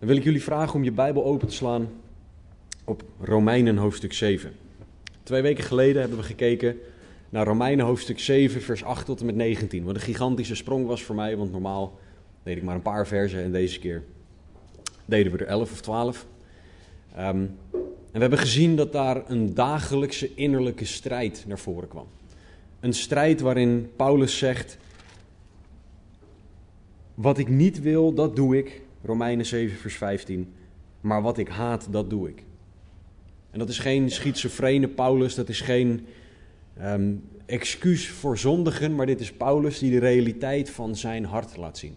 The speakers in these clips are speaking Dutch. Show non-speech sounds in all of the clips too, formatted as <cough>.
Dan wil ik jullie vragen om je Bijbel open te slaan op Romeinen hoofdstuk 7. Twee weken geleden hebben we gekeken naar Romeinen hoofdstuk 7, vers 8 tot en met 19. Wat een gigantische sprong was voor mij, want normaal deed ik maar een paar versen en deze keer deden we er 11 of 12. Um, ehm, en we hebben gezien dat daar een dagelijkse innerlijke strijd naar voren kwam. Een strijd waarin Paulus zegt: Wat ik niet wil, dat doe ik. Romeinen 7, vers 15. Maar wat ik haat, dat doe ik. En dat is geen schizofrene Paulus, dat is geen um, excuus voor zondigen, maar dit is Paulus die de realiteit van zijn hart laat zien.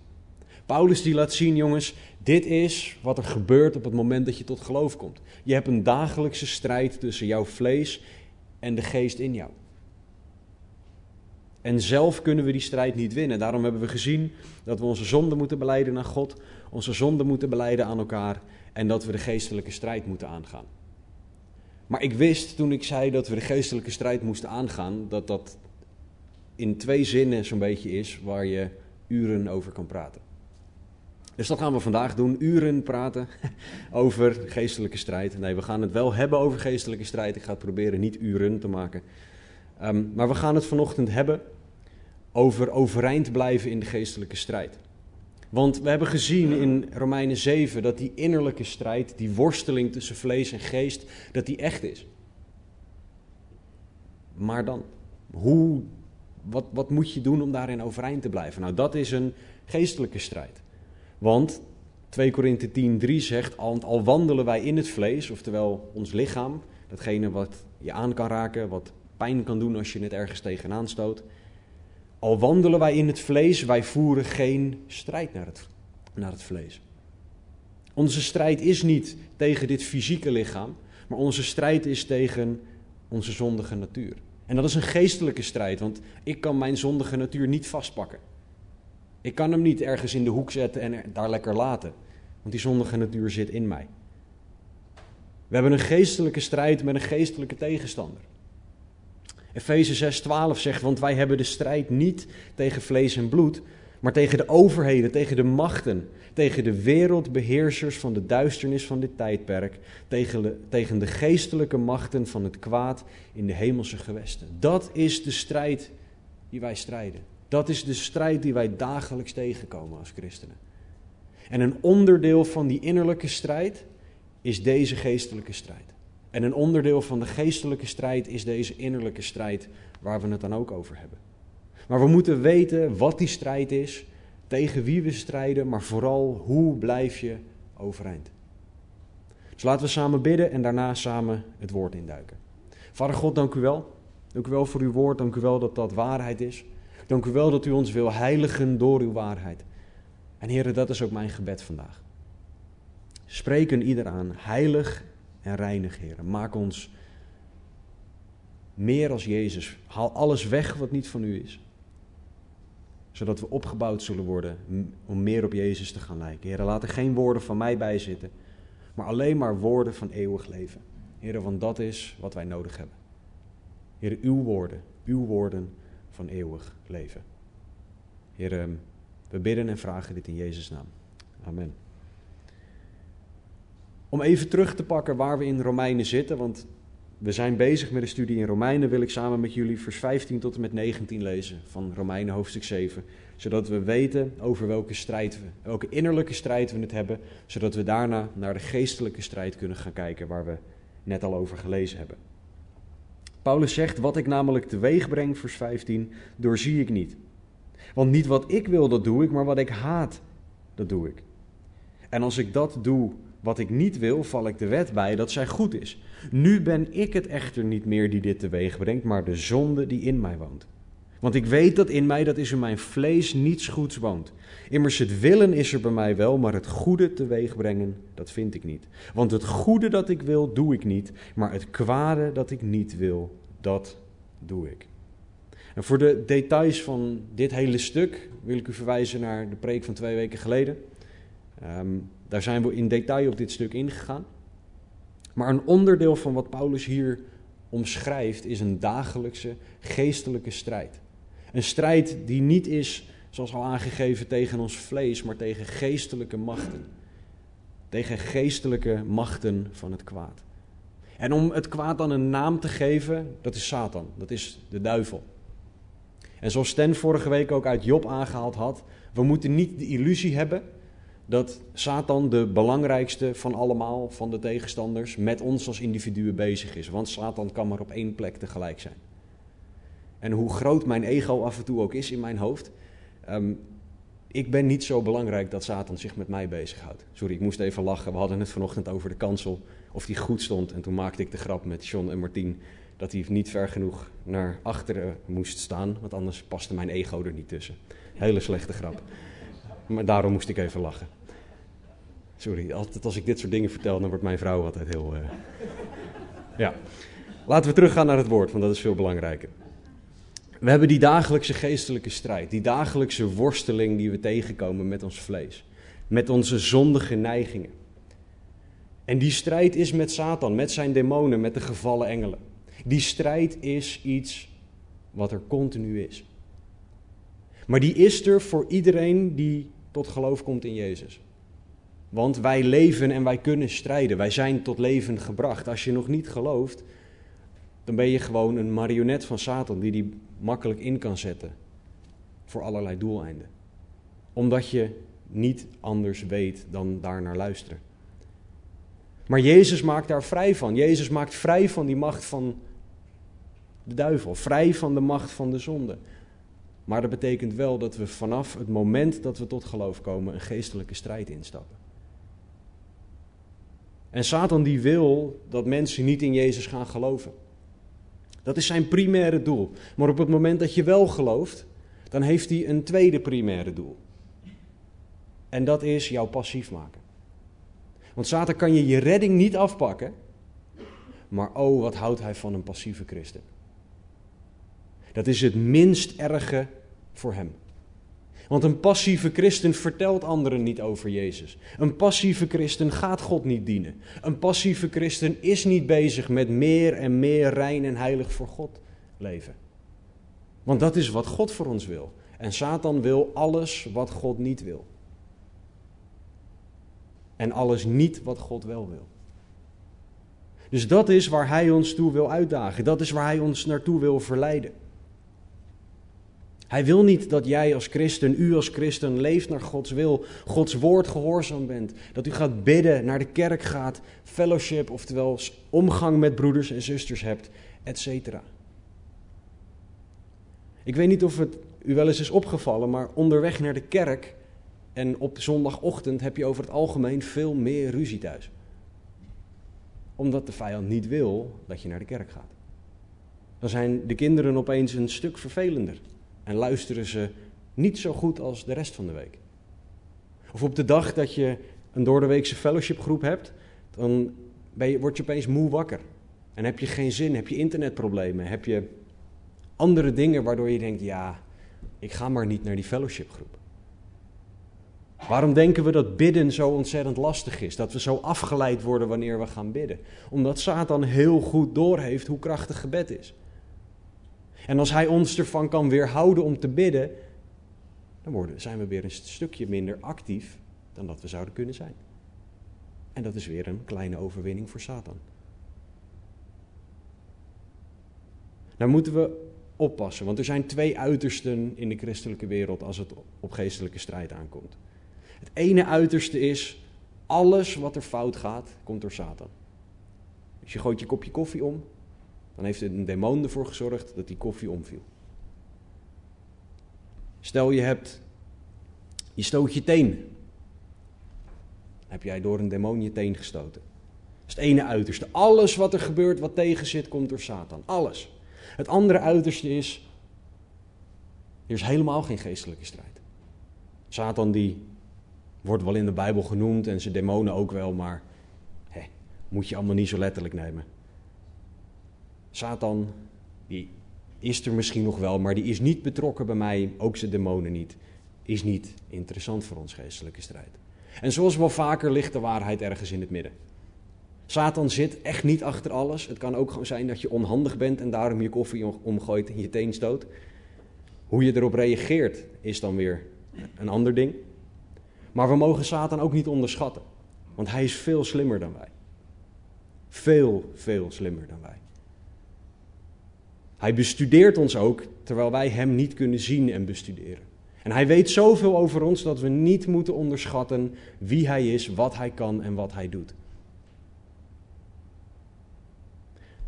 Paulus die laat zien, jongens, dit is wat er gebeurt op het moment dat je tot geloof komt. Je hebt een dagelijkse strijd tussen jouw vlees en de geest in jou. En zelf kunnen we die strijd niet winnen. Daarom hebben we gezien dat we onze zonde moeten beleiden naar God, onze zonde moeten beleiden aan elkaar en dat we de geestelijke strijd moeten aangaan. Maar ik wist toen ik zei dat we de geestelijke strijd moesten aangaan, dat dat in twee zinnen zo'n beetje is waar je uren over kan praten. Dus dat gaan we vandaag doen, uren praten <laughs> over geestelijke strijd. Nee, we gaan het wel hebben over geestelijke strijd. Ik ga het proberen niet uren te maken. Um, maar we gaan het vanochtend hebben over overeind blijven in de geestelijke strijd. Want we hebben gezien in Romeinen 7 dat die innerlijke strijd, die worsteling tussen vlees en geest, dat die echt is. Maar dan, hoe, wat, wat moet je doen om daarin overeind te blijven? Nou, dat is een geestelijke strijd. Want 2 Korinthe 10, 3 zegt, al, al wandelen wij in het vlees, oftewel ons lichaam, datgene wat je aan kan raken, wat pijn kan doen als je het ergens tegenaan stoot. Al wandelen wij in het vlees, wij voeren geen strijd naar het, naar het vlees. Onze strijd is niet tegen dit fysieke lichaam, maar onze strijd is tegen onze zondige natuur. En dat is een geestelijke strijd, want ik kan mijn zondige natuur niet vastpakken. Ik kan hem niet ergens in de hoek zetten en daar lekker laten, want die zondige natuur zit in mij. We hebben een geestelijke strijd met een geestelijke tegenstander. Efeze 6:12 zegt, want wij hebben de strijd niet tegen vlees en bloed, maar tegen de overheden, tegen de machten, tegen de wereldbeheersers van de duisternis van dit tijdperk, tegen de, tegen de geestelijke machten van het kwaad in de hemelse gewesten. Dat is de strijd die wij strijden. Dat is de strijd die wij dagelijks tegenkomen als christenen. En een onderdeel van die innerlijke strijd is deze geestelijke strijd. En een onderdeel van de geestelijke strijd is deze innerlijke strijd waar we het dan ook over hebben. Maar we moeten weten wat die strijd is, tegen wie we strijden, maar vooral hoe blijf je overeind. Dus laten we samen bidden en daarna samen het woord induiken. Vader God, dank u wel. Dank u wel voor uw woord. Dank u wel dat dat waarheid is. Dank u wel dat u ons wil heiligen door uw waarheid. En heren, dat is ook mijn gebed vandaag. Spreken ieder aan, heilig en reinig, heren. Maak ons meer als Jezus. Haal alles weg wat niet van u is. Zodat we opgebouwd zullen worden om meer op Jezus te gaan lijken. Heren, laat er geen woorden van mij bij zitten, maar alleen maar woorden van eeuwig leven. Heren, want dat is wat wij nodig hebben. Heren, uw woorden, uw woorden van eeuwig leven. Heren, we bidden en vragen dit in Jezus' naam. Amen. Om even terug te pakken waar we in Romeinen zitten, want we zijn bezig met een studie in Romeinen, wil ik samen met jullie vers 15 tot en met 19 lezen van Romeinen hoofdstuk 7. Zodat we weten over welke strijd we, welke innerlijke strijd we het hebben, zodat we daarna naar de geestelijke strijd kunnen gaan kijken waar we net al over gelezen hebben. Paulus zegt, wat ik namelijk teweeg breng, vers 15, doorzie ik niet. Want niet wat ik wil, dat doe ik, maar wat ik haat, dat doe ik. En als ik dat doe, wat ik niet wil, val ik de wet bij dat zij goed is. Nu ben ik het echter niet meer die dit teweeg brengt, maar de zonde die in mij woont. Want ik weet dat in mij, dat is in mijn vlees, niets goeds woont. Immers het willen is er bij mij wel, maar het goede teweeg brengen, dat vind ik niet. Want het goede dat ik wil, doe ik niet, maar het kwade dat ik niet wil, dat doe ik. En voor de details van dit hele stuk wil ik u verwijzen naar de preek van twee weken geleden. Um, daar zijn we in detail op dit stuk ingegaan. Maar een onderdeel van wat Paulus hier omschrijft is een dagelijkse geestelijke strijd. Een strijd die niet is, zoals al aangegeven, tegen ons vlees, maar tegen geestelijke machten. tegen geestelijke machten van het kwaad. En om het kwaad dan een naam te geven, dat is Satan, dat is de duivel. En zoals Stan vorige week ook uit Job aangehaald had, we moeten niet de illusie hebben dat Satan de belangrijkste van allemaal, van de tegenstanders, met ons als individuen bezig is. Want Satan kan maar op één plek tegelijk zijn. En hoe groot mijn ego af en toe ook is in mijn hoofd, um, ik ben niet zo belangrijk dat Satan zich met mij bezighoudt. Sorry, ik moest even lachen. We hadden het vanochtend over de kansel, of die goed stond. En toen maakte ik de grap met John en Martien dat hij niet ver genoeg naar achteren moest staan, want anders paste mijn ego er niet tussen. Hele slechte grap. Maar daarom moest ik even lachen. Sorry, altijd als ik dit soort dingen vertel, dan wordt mijn vrouw altijd heel. Uh... Ja. Laten we teruggaan naar het woord, want dat is veel belangrijker. We hebben die dagelijkse geestelijke strijd, die dagelijkse worsteling die we tegenkomen met ons vlees, met onze zondige neigingen. En die strijd is met Satan, met zijn demonen, met de gevallen engelen. Die strijd is iets wat er continu is. Maar die is er voor iedereen die tot geloof komt in Jezus. Want wij leven en wij kunnen strijden. Wij zijn tot leven gebracht. Als je nog niet gelooft, dan ben je gewoon een marionet van Satan die die makkelijk in kan zetten voor allerlei doeleinden. Omdat je niet anders weet dan daar naar luisteren. Maar Jezus maakt daar vrij van. Jezus maakt vrij van die macht van de duivel, vrij van de macht van de zonde. Maar dat betekent wel dat we vanaf het moment dat we tot geloof komen een geestelijke strijd instappen. En Satan die wil dat mensen niet in Jezus gaan geloven. Dat is zijn primaire doel. Maar op het moment dat je wel gelooft, dan heeft hij een tweede primaire doel. En dat is jou passief maken. Want Satan kan je je redding niet afpakken. Maar oh, wat houdt hij van een passieve christen? Dat is het minst erge voor hem. Want een passieve christen vertelt anderen niet over Jezus. Een passieve christen gaat God niet dienen. Een passieve christen is niet bezig met meer en meer rein en heilig voor God leven. Want dat is wat God voor ons wil. En Satan wil alles wat God niet wil. En alles niet wat God wel wil. Dus dat is waar hij ons toe wil uitdagen. Dat is waar hij ons naartoe wil verleiden. Hij wil niet dat jij als christen, u als christen, leeft naar Gods wil, Gods woord gehoorzaam bent. Dat u gaat bidden, naar de kerk gaat, fellowship, oftewel omgang met broeders en zusters hebt, etc. Ik weet niet of het u wel eens is opgevallen, maar onderweg naar de kerk en op zondagochtend heb je over het algemeen veel meer ruzie thuis. Omdat de vijand niet wil dat je naar de kerk gaat. Dan zijn de kinderen opeens een stuk vervelender en luisteren ze niet zo goed als de rest van de week. Of op de dag dat je een doordeweekse fellowshipgroep hebt, dan je, word je opeens moe wakker. En heb je geen zin, heb je internetproblemen, heb je andere dingen waardoor je denkt, ja, ik ga maar niet naar die fellowshipgroep. Waarom denken we dat bidden zo ontzettend lastig is? Dat we zo afgeleid worden wanneer we gaan bidden? Omdat Satan heel goed doorheeft hoe krachtig gebed is. En als hij ons ervan kan weerhouden om te bidden, dan worden, zijn we weer een stukje minder actief dan dat we zouden kunnen zijn. En dat is weer een kleine overwinning voor Satan. Nou moeten we oppassen, want er zijn twee uitersten in de christelijke wereld als het op geestelijke strijd aankomt. Het ene uiterste is, alles wat er fout gaat, komt door Satan. Dus je gooit je kopje koffie om, dan heeft een demon ervoor gezorgd dat die koffie omviel. Stel je hebt, je stoot je teen. Heb jij door een demon je teen gestoten. Dat is het ene uiterste. Alles wat er gebeurt, wat tegen zit, komt door Satan. Alles. Het andere uiterste is, er is helemaal geen geestelijke strijd. Satan die wordt wel in de Bijbel genoemd en zijn demonen ook wel, maar hè, moet je allemaal niet zo letterlijk nemen. Satan, die is er misschien nog wel, maar die is niet betrokken bij mij, ook zijn demonen niet. Is niet interessant voor ons geestelijke strijd. En zoals wel vaker ligt de waarheid ergens in het midden. Satan zit echt niet achter alles. Het kan ook gewoon zijn dat je onhandig bent en daarom je koffie omgooit en je teen stoot. Hoe je erop reageert is dan weer een ander ding. Maar we mogen Satan ook niet onderschatten. Want hij is veel slimmer dan wij. Veel, veel slimmer dan wij. Hij bestudeert ons ook, terwijl wij hem niet kunnen zien en bestuderen. En hij weet zoveel over ons dat we niet moeten onderschatten wie hij is, wat hij kan en wat hij doet.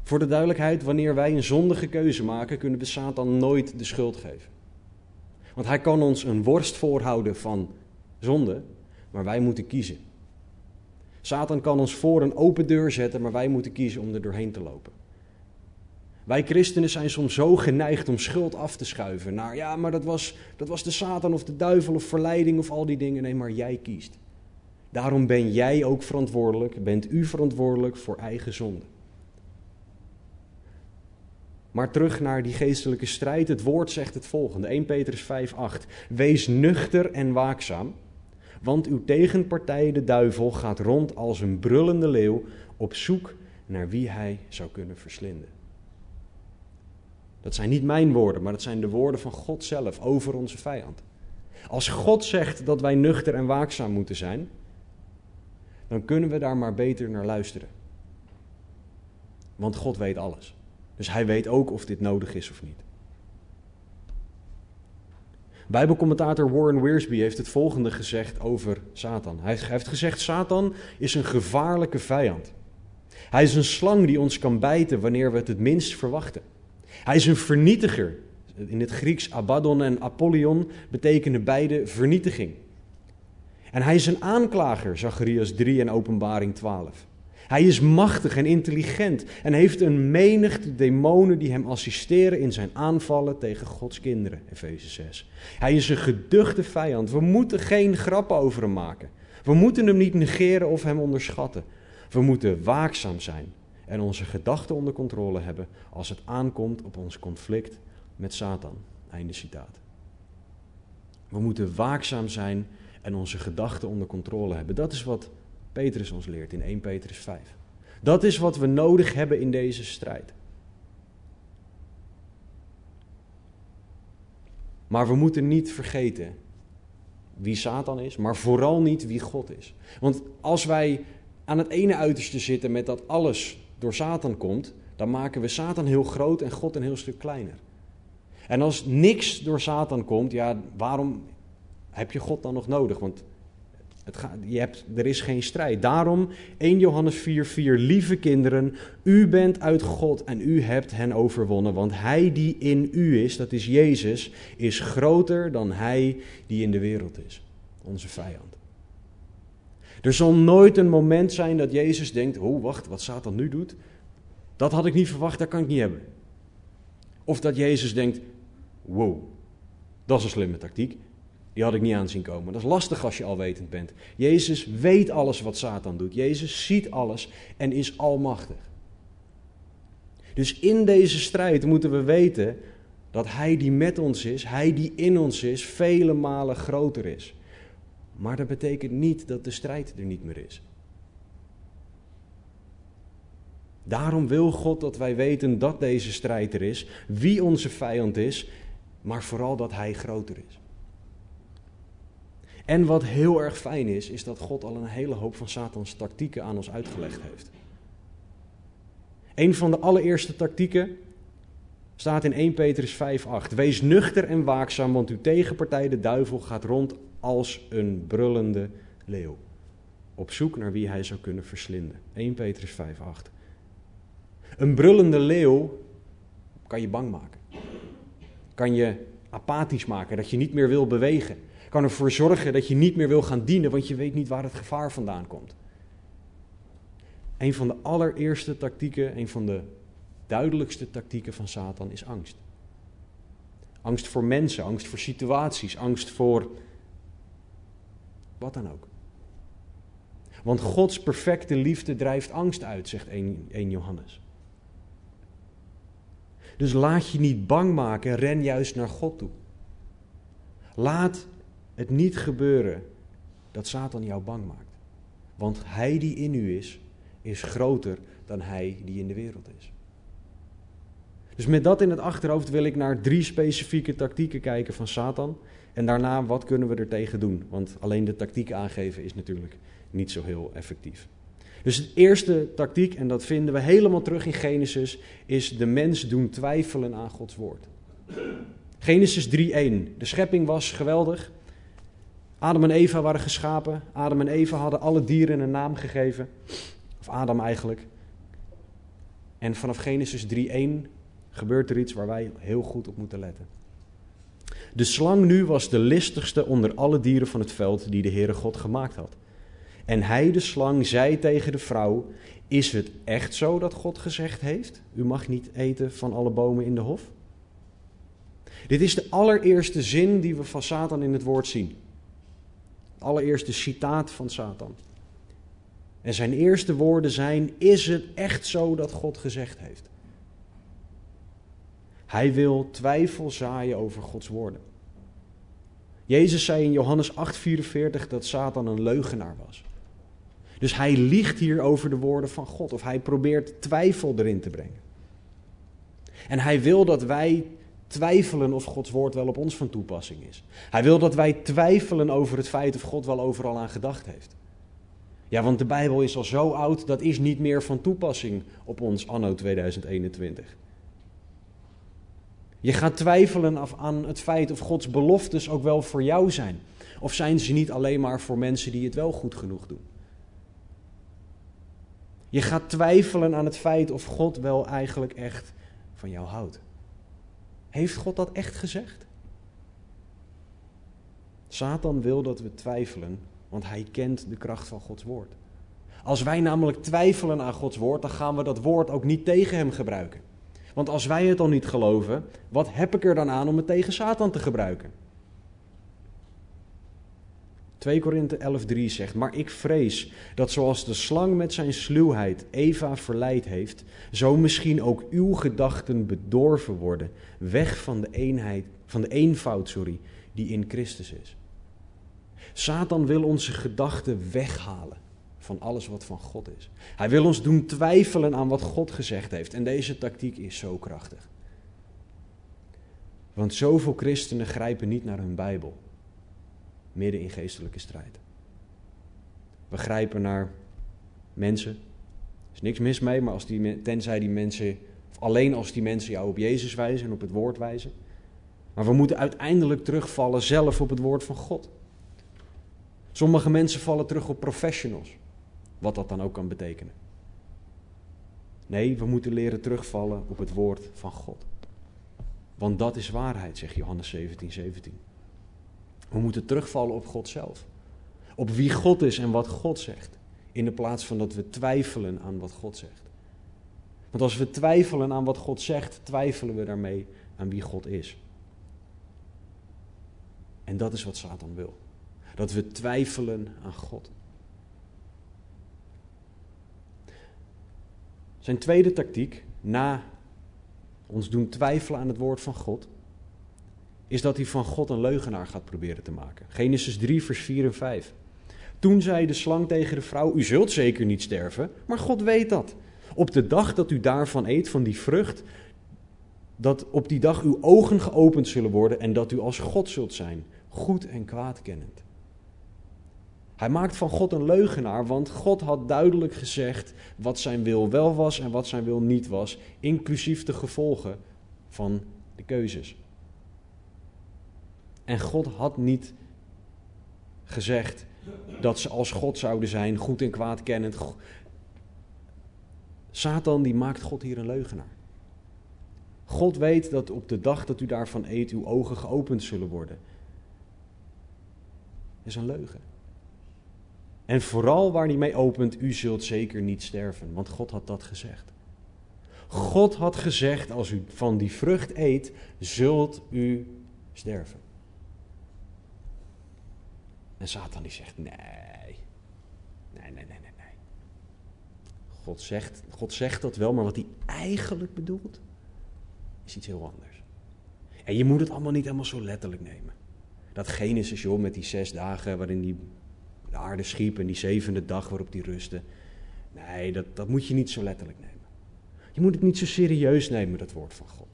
Voor de duidelijkheid, wanneer wij een zondige keuze maken, kunnen we Satan nooit de schuld geven. Want hij kan ons een worst voorhouden van zonde, maar wij moeten kiezen. Satan kan ons voor een open deur zetten, maar wij moeten kiezen om er doorheen te lopen. Wij christenen zijn soms zo geneigd om schuld af te schuiven. Naar ja, maar dat was, dat was de Satan of de duivel of verleiding of al die dingen. Nee, maar jij kiest. Daarom ben jij ook verantwoordelijk, bent u verantwoordelijk voor eigen zonde. Maar terug naar die geestelijke strijd. Het woord zegt het volgende: 1 Petrus 5:8. Wees nuchter en waakzaam, want uw tegenpartij de duivel gaat rond als een brullende leeuw op zoek naar wie hij zou kunnen verslinden. Dat zijn niet mijn woorden, maar dat zijn de woorden van God zelf over onze vijand. Als God zegt dat wij nuchter en waakzaam moeten zijn, dan kunnen we daar maar beter naar luisteren. Want God weet alles. Dus hij weet ook of dit nodig is of niet. Bijbelcommentator Warren Wiersbe heeft het volgende gezegd over Satan. Hij heeft gezegd: Satan is een gevaarlijke vijand. Hij is een slang die ons kan bijten wanneer we het het minst verwachten. Hij is een vernietiger. In het Grieks Abaddon en Apollyon betekenen beide vernietiging. En hij is een aanklager, Zacharias 3 en Openbaring 12. Hij is machtig en intelligent en heeft een menigte demonen die hem assisteren in zijn aanvallen tegen Gods kinderen, Efeze 6. Hij is een geduchte vijand. We moeten geen grappen over hem maken. We moeten hem niet negeren of hem onderschatten. We moeten waakzaam zijn en onze gedachten onder controle hebben als het aankomt op ons conflict met Satan. Einde citaat. We moeten waakzaam zijn en onze gedachten onder controle hebben. Dat is wat Petrus ons leert in 1 Petrus 5. Dat is wat we nodig hebben in deze strijd. Maar we moeten niet vergeten wie Satan is, maar vooral niet wie God is. Want als wij aan het ene uiterste zitten met dat alles door Satan komt, dan maken we Satan heel groot en God een heel stuk kleiner. En als niks door Satan komt, ja, waarom heb je God dan nog nodig? Want het je hebt, er is geen strijd. Daarom 1 Johannes 4, 4, lieve kinderen, u bent uit God en u hebt hen overwonnen. Want hij die in u is, dat is Jezus, is groter dan hij die in de wereld is. Onze vijand. Er zal nooit een moment zijn dat Jezus denkt: Oh, wacht, wat Satan nu doet, dat had ik niet verwacht, dat kan ik niet hebben. Of dat Jezus denkt: Wow, dat is een slimme tactiek. Die had ik niet aanzien komen. Dat is lastig als je alwetend bent. Jezus weet alles wat Satan doet. Jezus ziet alles en is almachtig. Dus in deze strijd moeten we weten dat Hij die met ons is, Hij die in ons is, vele malen groter is. Maar dat betekent niet dat de strijd er niet meer is. Daarom wil God dat wij weten dat deze strijd er is, wie onze vijand is, maar vooral dat Hij groter is. En wat heel erg fijn is, is dat God al een hele hoop van Satans tactieken aan ons uitgelegd heeft. Een van de allereerste tactieken staat in 1 Petrus 5:8. Wees nuchter en waakzaam, want uw tegenpartij, de duivel, gaat rond als een brullende leeuw. Op zoek naar wie hij zou kunnen verslinden. 1 Petrus 5:8. Een brullende leeuw kan je bang maken. Kan je apathisch maken, dat je niet meer wil bewegen kan ervoor zorgen dat je niet meer wil gaan dienen, want je weet niet waar het gevaar vandaan komt. Een van de allereerste tactieken, een van de duidelijkste tactieken van Satan is angst. Angst voor mensen, angst voor situaties, angst voor wat dan ook. Want Gods perfecte liefde drijft angst uit, zegt 1, 1 Johannes. Dus laat je niet bang maken, ren juist naar God toe. Laat het niet gebeuren dat Satan jou bang maakt. Want hij die in u is, is groter dan hij die in de wereld is. Dus met dat in het achterhoofd wil ik naar drie specifieke tactieken kijken van Satan. En daarna, wat kunnen we er tegen doen? Want alleen de tactiek aangeven is natuurlijk niet zo heel effectief. Dus de eerste tactiek, en dat vinden we helemaal terug in Genesis, is de mens doen twijfelen aan Gods woord. Genesis 3:1. De schepping was geweldig. Adam en Eva waren geschapen. Adam en Eva hadden alle dieren een naam gegeven. Of Adam eigenlijk. En vanaf Genesis 3:1 gebeurt er iets waar wij heel goed op moeten letten. De slang nu was de listigste onder alle dieren van het veld die de Heere God gemaakt had. En hij, de slang, zei tegen de vrouw: Is het echt zo dat God gezegd heeft: U mag niet eten van alle bomen in de hof? Dit is de allereerste zin die we van Satan in het woord zien. Allereerste citaat van Satan. En zijn eerste woorden zijn: Is het echt zo dat God gezegd heeft? Hij wil twijfel zaaien over Gods woorden. Jezus zei in Johannes 8:44 dat Satan een leugenaar was. Dus hij liegt hier over de woorden van God, of hij probeert twijfel erin te brengen. En hij wil dat wij twijfelen of Gods woord wel op ons van toepassing is. Hij wil dat wij twijfelen over het feit of God wel overal aan gedacht heeft. Ja, want de Bijbel is al zo oud, dat is niet meer van toepassing op ons anno 2021. Je gaat twijfelen aan het feit of Gods beloftes ook wel voor jou zijn. Of zijn ze niet alleen maar voor mensen die het wel goed genoeg doen? Je gaat twijfelen aan het feit of God wel eigenlijk echt van jou houdt. Heeft God dat echt gezegd? Satan wil dat we twijfelen, want hij kent de kracht van Gods woord. Als wij namelijk twijfelen aan Gods woord, dan gaan we dat woord ook niet tegen hem gebruiken. Want als wij het al niet geloven, wat heb ik er dan aan om het tegen Satan te gebruiken? 2 Korinthe 11:3 zegt: Maar ik vrees dat zoals de slang met zijn sluwheid Eva verleid heeft, zo misschien ook uw gedachten bedorven worden, weg van de eenheid, van de eenvoud, sorry, die in Christus is. Satan wil onze gedachten weghalen van alles wat van God is. Hij wil ons doen twijfelen aan wat God gezegd heeft. En deze tactiek is zo krachtig. Want zoveel christenen grijpen niet naar hun Bijbel, midden in geestelijke strijd. We grijpen naar mensen. Er is niks mis mee, maar als die, tenzij die mensen, of alleen als die mensen jou op Jezus wijzen en op het woord wijzen. Maar we moeten uiteindelijk terugvallen zelf op het woord van God. Sommige mensen vallen terug op professionals. Wat dat dan ook kan betekenen. Nee, we moeten leren terugvallen op het woord van God. Want dat is waarheid, zegt Johannes 17, 17. We moeten terugvallen op God zelf. Op wie God is en wat God zegt. In de plaats van dat we twijfelen aan wat God zegt. Want als we twijfelen aan wat God zegt, twijfelen we daarmee aan wie God is. En dat is wat Satan wil. Dat we twijfelen aan God. Zijn tweede tactiek, na ons doen twijfelen aan het woord van God, is dat hij van God een leugenaar gaat proberen te maken. Genesis 3, vers 4 en 5. Toen zei de slang tegen de vrouw: U zult zeker niet sterven, maar God weet dat. Op de dag dat u daarvan eet, van die vrucht, dat op die dag uw ogen geopend zullen worden en dat u als God zult zijn, goed en kwaad kennend. Hij maakt van God een leugenaar, want God had duidelijk gezegd wat zijn wil wel was en wat zijn wil niet was, inclusief de gevolgen van de keuzes. En God had niet gezegd dat ze als God zouden zijn, goed en kwaad kennend. Satan die maakt God hier een leugenaar. God weet dat op de dag dat u daarvan eet, uw ogen geopend zullen worden. Dat is een leugen. En vooral waar hij mee opent, u zult zeker niet sterven, want God had dat gezegd. God had gezegd, als u van die vrucht eet, zult u sterven. En Satan die zegt, nee, nee, nee, nee, nee. God, zegt, God zegt dat wel, maar wat hij eigenlijk bedoelt, is iets heel anders. En je moet het allemaal niet helemaal zo letterlijk nemen. Dat Genesis, joh, met die zes dagen waarin die de aarde schiep en die zevende dag waarop die rustte. Nee, dat, dat moet je niet zo letterlijk nemen. Je moet het niet zo serieus nemen, dat woord van God.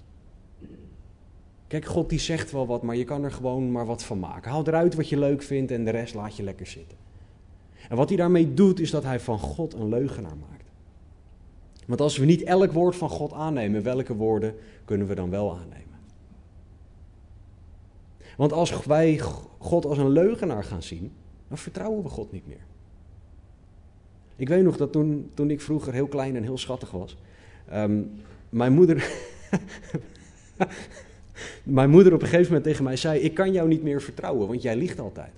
Kijk, God die zegt wel wat, maar je kan er gewoon maar wat van maken. Haal eruit wat je leuk vindt en de rest laat je lekker zitten. En wat hij daarmee doet, is dat hij van God een leugenaar maakt. Want als we niet elk woord van God aannemen, welke woorden kunnen we dan wel aannemen? Want als wij God als een leugenaar gaan zien, dan vertrouwen we God niet meer. Ik weet nog dat toen, toen ik vroeger heel klein en heel schattig was, um, mijn moeder. <laughs> mijn moeder op een gegeven moment tegen mij zei: Ik kan jou niet meer vertrouwen, want jij liegt altijd.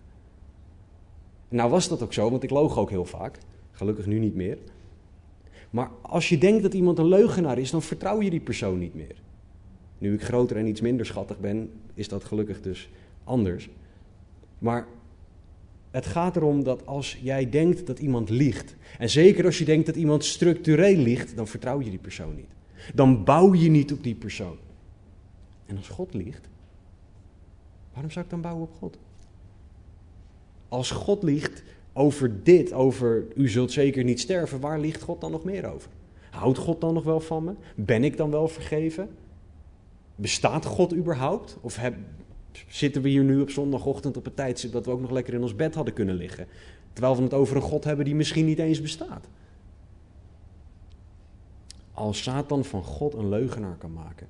Nou was dat ook zo, want ik loog ook heel vaak. Gelukkig nu niet meer. Maar als je denkt dat iemand een leugenaar is, dan vertrouw je die persoon niet meer. Nu ik groter en iets minder schattig ben, is dat gelukkig dus anders. Maar het gaat erom dat als jij denkt dat iemand liegt, en zeker als je denkt dat iemand structureel liegt, dan vertrouw je die persoon niet. Dan bouw je niet op die persoon. En als God liegt, waarom zou ik dan bouwen op God? Als God liegt over dit, over u zult zeker niet sterven, waar liegt God dan nog meer over? Houdt God dan nog wel van me? Ben ik dan wel vergeven? Bestaat God überhaupt? Of heb, zitten we hier nu op zondagochtend op het tijdstip dat we ook nog lekker in ons bed hadden kunnen liggen? Terwijl we het over een God hebben die misschien niet eens bestaat. Als Satan van God een leugenaar kan maken,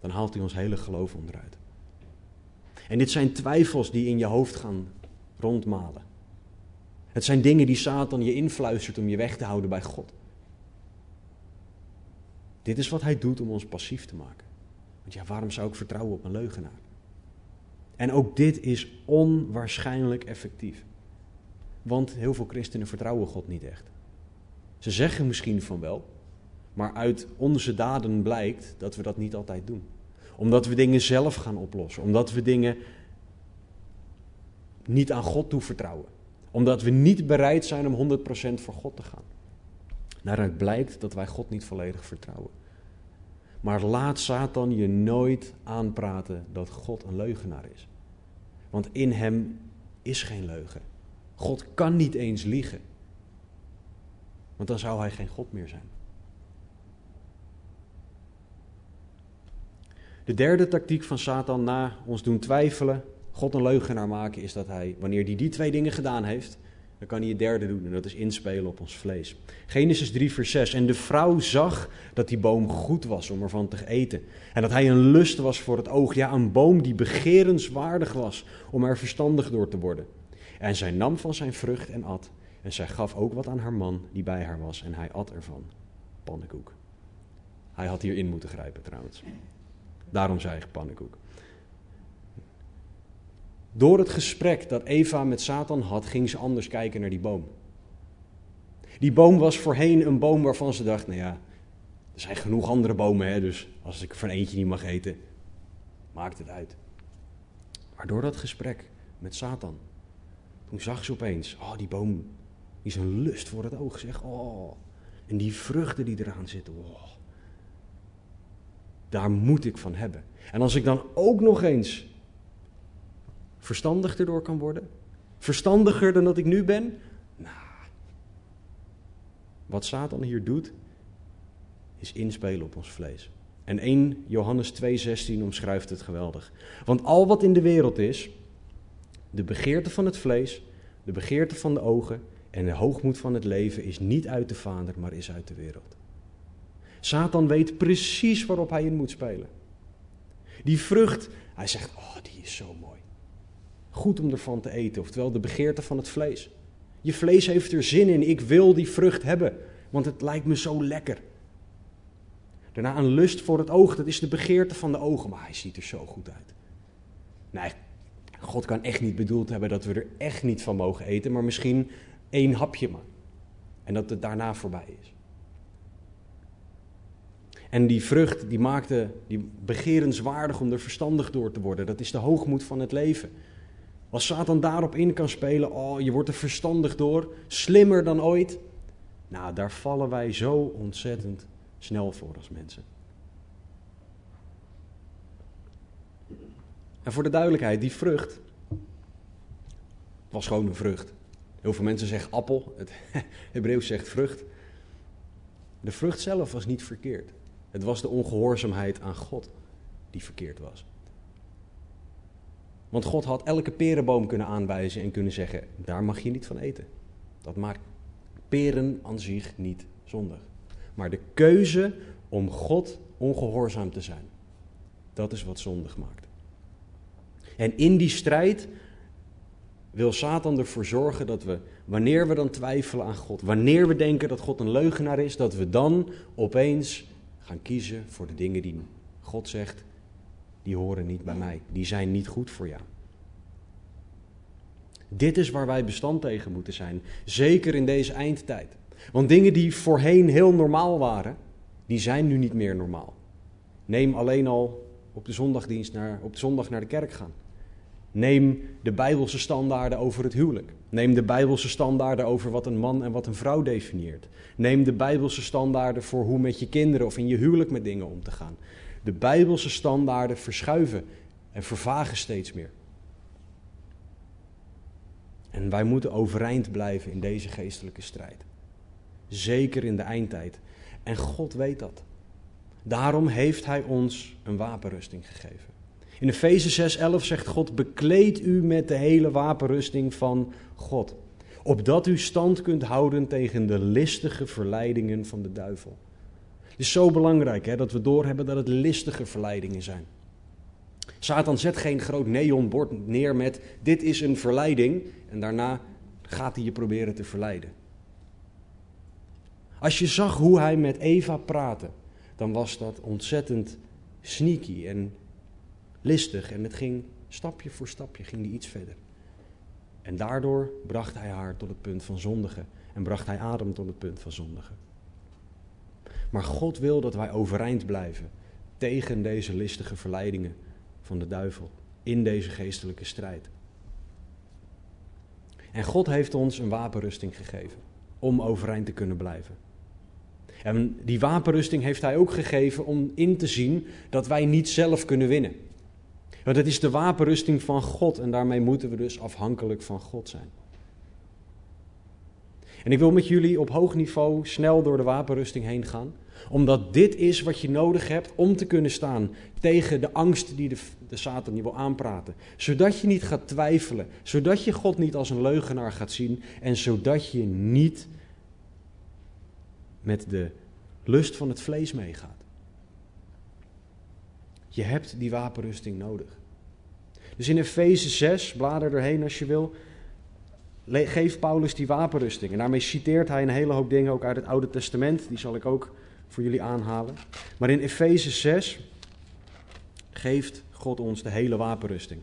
dan haalt hij ons hele geloof onderuit. En dit zijn twijfels die in je hoofd gaan rondmalen. Het zijn dingen die Satan je influistert om je weg te houden bij God. Dit is wat hij doet om ons passief te maken. Want ja, waarom zou ik vertrouwen op een leugenaar? En ook dit is onwaarschijnlijk effectief. Want heel veel christenen vertrouwen God niet echt. Ze zeggen misschien van wel, maar uit onze daden blijkt dat we dat niet altijd doen. Omdat we dingen zelf gaan oplossen. Omdat we dingen niet aan God toevertrouwen. Omdat we niet bereid zijn om 100% voor God te gaan. Daaruit blijkt dat wij God niet volledig vertrouwen. Maar laat Satan je nooit aanpraten dat God een leugenaar is. Want in hem is geen leugen. God kan niet eens liegen. Want dan zou hij geen God meer zijn. De derde tactiek van Satan na ons doen twijfelen, God een leugenaar maken, is dat hij, wanneer hij die twee dingen gedaan heeft, dan kan hij het derde doen en dat is inspelen op ons vlees. Genesis 3, vers 6. En de vrouw zag dat die boom goed was om ervan te eten. En dat hij een lust was voor het oog. Ja, een boom die begerenswaardig was om er verstandig door te worden. En zij nam van zijn vrucht en at. En zij gaf ook wat aan haar man die bij haar was. En hij at ervan. Pannenkoek. Hij had hierin moeten grijpen trouwens. Daarom zei ik pannenkoek. Door het gesprek dat Eva met Satan had, ging ze anders kijken naar die boom. Die boom was voorheen een boom waarvan ze dacht, nou ja, er zijn genoeg andere bomen, hè, dus als ik van eentje niet mag eten, maakt het uit. Maar door dat gesprek met Satan, toen zag ze opeens, oh die boom, is een lust voor het oog, zeg, oh. En die vruchten die eraan zitten, oh. Daar moet ik van hebben. En als ik dan ook nog eens verstandig erdoor kan worden, verstandiger dan dat ik nu ben, nou, wat Satan hier doet, is inspelen op ons vlees. En 1 Johannes 2,16 omschrijft het geweldig. Want al wat in de wereld is, de begeerte van het vlees, de begeerte van de ogen en de hoogmoed van het leven is niet uit de Vader, maar is uit de wereld. Satan weet precies waarop hij in moet spelen. Die vrucht, hij zegt, oh, die is zo mooi. Goed om ervan te eten, oftewel de begeerte van het vlees. Je vlees heeft er zin in, ik wil die vrucht hebben, want het lijkt me zo lekker. Daarna een lust voor het oog, dat is de begeerte van de ogen, maar hij ziet er zo goed uit. Nee, God kan echt niet bedoeld hebben dat we er echt niet van mogen eten, maar misschien één hapje maar. En dat het daarna voorbij is. En die vrucht, die maakte die begerenswaardig om er verstandig door te worden. Dat is de hoogmoed van het leven. Als Satan daarop in kan spelen, oh, je wordt er verstandig door, slimmer dan ooit. Nou, daar vallen wij zo ontzettend snel voor als mensen. En voor de duidelijkheid, die vrucht was gewoon een vrucht. Heel veel mensen zeggen appel, het <laughs> Hebreeuws zegt vrucht. De vrucht zelf was niet verkeerd. Het was de ongehoorzaamheid aan God die verkeerd was. Want God had elke perenboom kunnen aanwijzen en kunnen zeggen: daar mag je niet van eten. Dat maakt peren aan zich niet zondig. Maar de keuze om God ongehoorzaam te zijn, dat is wat zondig maakt. En in die strijd wil Satan ervoor zorgen dat we, wanneer we dan twijfelen aan God, wanneer we denken dat God een leugenaar is, dat we dan opeens gaan kiezen voor de dingen die God zegt, die horen niet bij mij, die zijn niet goed voor jou. Dit is waar wij bestand tegen moeten zijn, zeker in deze eindtijd. Want dingen die voorheen heel normaal waren, die zijn nu niet meer normaal. Neem alleen al op de zondagdienst naar, op de zondag naar de kerk gaan. Neem de Bijbelse standaarden over het huwelijk. Neem de Bijbelse standaarden over wat een man en wat een vrouw definieert. Neem de Bijbelse standaarden voor hoe met je kinderen of in je huwelijk met dingen om te gaan. De Bijbelse standaarden verschuiven en vervagen steeds meer. En wij moeten overeind blijven in deze geestelijke strijd. Zeker in de eindtijd. En God weet dat. Daarom heeft Hij ons een wapenrusting gegeven. In Efeze 6:11 zegt God: Bekleed u met de hele wapenrusting van God, opdat u stand kunt houden tegen de listige verleidingen van de duivel. Het is zo belangrijk hè, dat we doorhebben dat het listige verleidingen zijn. Satan zet geen groot neonbord neer met: Dit is een verleiding, en daarna gaat hij je proberen te verleiden. Als je zag hoe hij met Eva praatte, dan was dat ontzettend sneaky en listig. En het ging stapje voor stapje, ging hij iets verder. En daardoor bracht hij haar tot het punt van zondigen. En bracht hij Adam tot het punt van zondigen. Maar God wil dat wij overeind blijven tegen deze listige verleidingen van de duivel in deze geestelijke strijd. En God heeft ons een wapenrusting gegeven om overeind te kunnen blijven. En die wapenrusting heeft Hij ook gegeven om in te zien dat wij niet zelf kunnen winnen. Want het is de wapenrusting van God en daarmee moeten we dus afhankelijk van God zijn. En ik wil met jullie op hoog niveau snel door de wapenrusting heen gaan, omdat dit is wat je nodig hebt om te kunnen staan tegen de angst die de, de Satan je wil aanpraten. Zodat je niet gaat twijfelen, zodat je God niet als een leugenaar gaat zien en zodat je niet met de lust van het vlees meegaat. Je hebt die wapenrusting nodig. Dus in Efeze 6, blader erheen als je wil, geeft Paulus die wapenrusting. En daarmee citeert hij een hele hoop dingen ook uit het Oude Testament. Die zal ik ook voor jullie aanhalen. Maar in Efeze 6 geeft God ons de hele wapenrusting.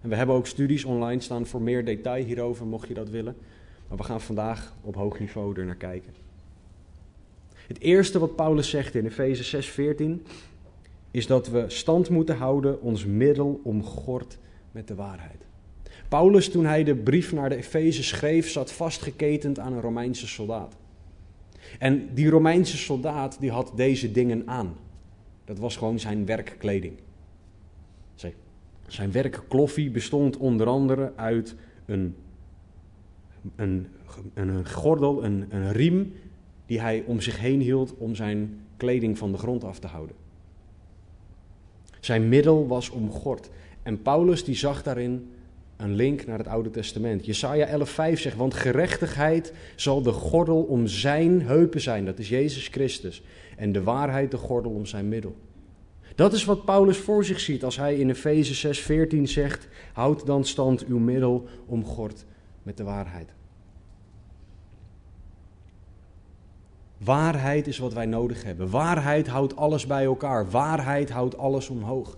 En we hebben ook studies online staan voor meer detail hierover, mocht je dat willen. Maar we gaan vandaag op hoog niveau er naar kijken. Het eerste wat Paulus zegt in Efeze 6:14 is dat we stand moeten houden, ons middel omgord met de waarheid. Paulus, toen hij de brief naar de Efeze schreef, zat vastgeketend aan een Romeinse soldaat. En die Romeinse soldaat die had deze dingen aan. Dat was gewoon zijn werkkleding. Zijn werkkloffie bestond onder andere uit een, een, een gordel, een, een riem die hij om zich heen hield om zijn kleding van de grond af te houden. Zijn middel was omgord. En Paulus die zag daarin een link naar het Oude Testament. Jesaja 11:5 zegt, want gerechtigheid zal de gordel om zijn heupen zijn, dat is Jezus Christus, en de waarheid de gordel om zijn middel. Dat is wat Paulus voor zich ziet als hij in Efeze 6:14 zegt, houd dan stand uw middel omgord met de waarheid. Waarheid is wat wij nodig hebben. Waarheid houdt alles bij elkaar. Waarheid houdt alles omhoog.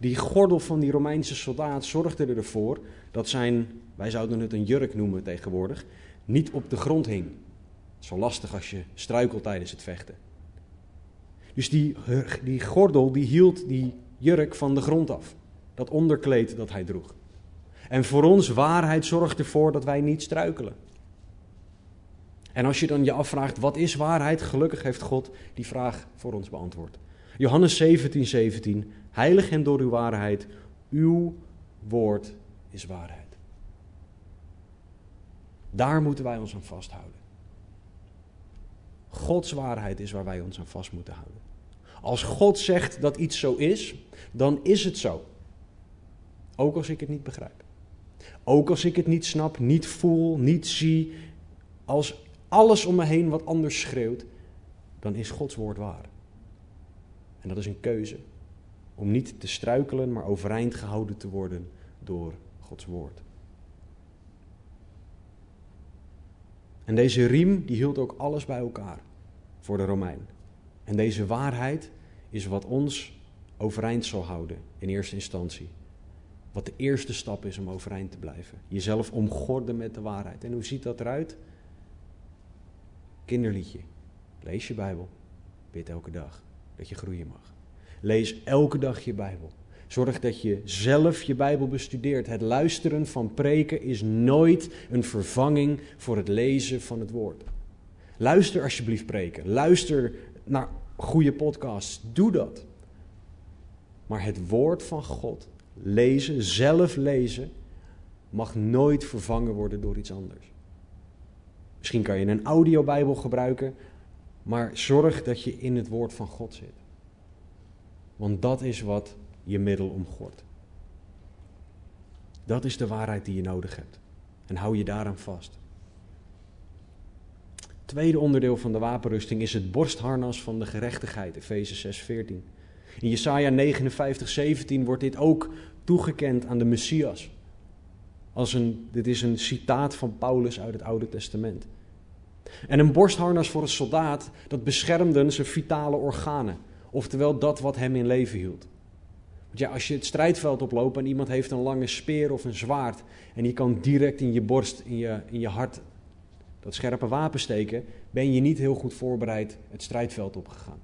Die gordel van die Romeinse soldaat zorgde ervoor dat zijn, wij zouden het een jurk noemen tegenwoordig, niet op de grond hing. Zo lastig als je struikelt tijdens het vechten. Dus die, die gordel die hield die jurk van de grond af. Dat onderkleed dat hij droeg. En voor ons waarheid zorgt ervoor dat wij niet struikelen. En als je dan je afvraagt, wat is waarheid? Gelukkig heeft God die vraag voor ons beantwoord. Johannes 17, 17. Heilig en door uw waarheid. Uw woord is waarheid. God Gods waarheid is waar wij ons aan vast moeten houden. Als God zegt dat iets zo is, dan is het zo. Ook als ik het niet begrijp. Ook als ik het niet snap, niet voel, niet zie. Als alles om me heen wat anders schreeuwt, dan is Gods woord waar. En dat is een keuze. Om niet te struikelen, maar overeind gehouden te worden door Gods woord. En deze riem die hield ook alles bij elkaar voor de Romein. En deze waarheid is wat ons overeind zal houden in eerste instantie. Wat de eerste stap is om overeind te blijven. Jezelf omgorden met de waarheid. En hoe ziet dat eruit? Kinderliedje. Lees je Bijbel. Bid elke dag dat je groeien mag. Lees elke dag je Bijbel. Zorg dat je zelf je Bijbel bestudeert. Het luisteren van preken is nooit een vervanging voor het lezen van het woord. Luister alsjeblieft preken. Luister naar goede podcasts. Doe dat. Maar het woord van God, lezen, zelf lezen, mag nooit vervangen worden door iets anders. Misschien kan je een audiobijbel gebruiken, maar zorg dat je in het woord van God zit. Want dat is wat je middel omgort. Dat is de waarheid die je nodig hebt. En hou je daaraan vast. Tweede onderdeel van de wapenrusting is het borstharnas van de gerechtigheid, Efeze 6:14. In Jesaja 59:17 wordt dit ook toegekend aan de Messias. Als een, dit is een citaat van Paulus uit het Oude Testament. En een borstharnas voor een soldaat, dat beschermde zijn vitale organen. Oftewel dat wat hem in leven hield. Want ja, als je het strijdveld oploopt en iemand heeft een lange speer of een zwaard. en die kan direct in je borst, in je, in je hart dat scherpe wapen steken. ben je niet heel goed voorbereid het strijdveld opgegaan.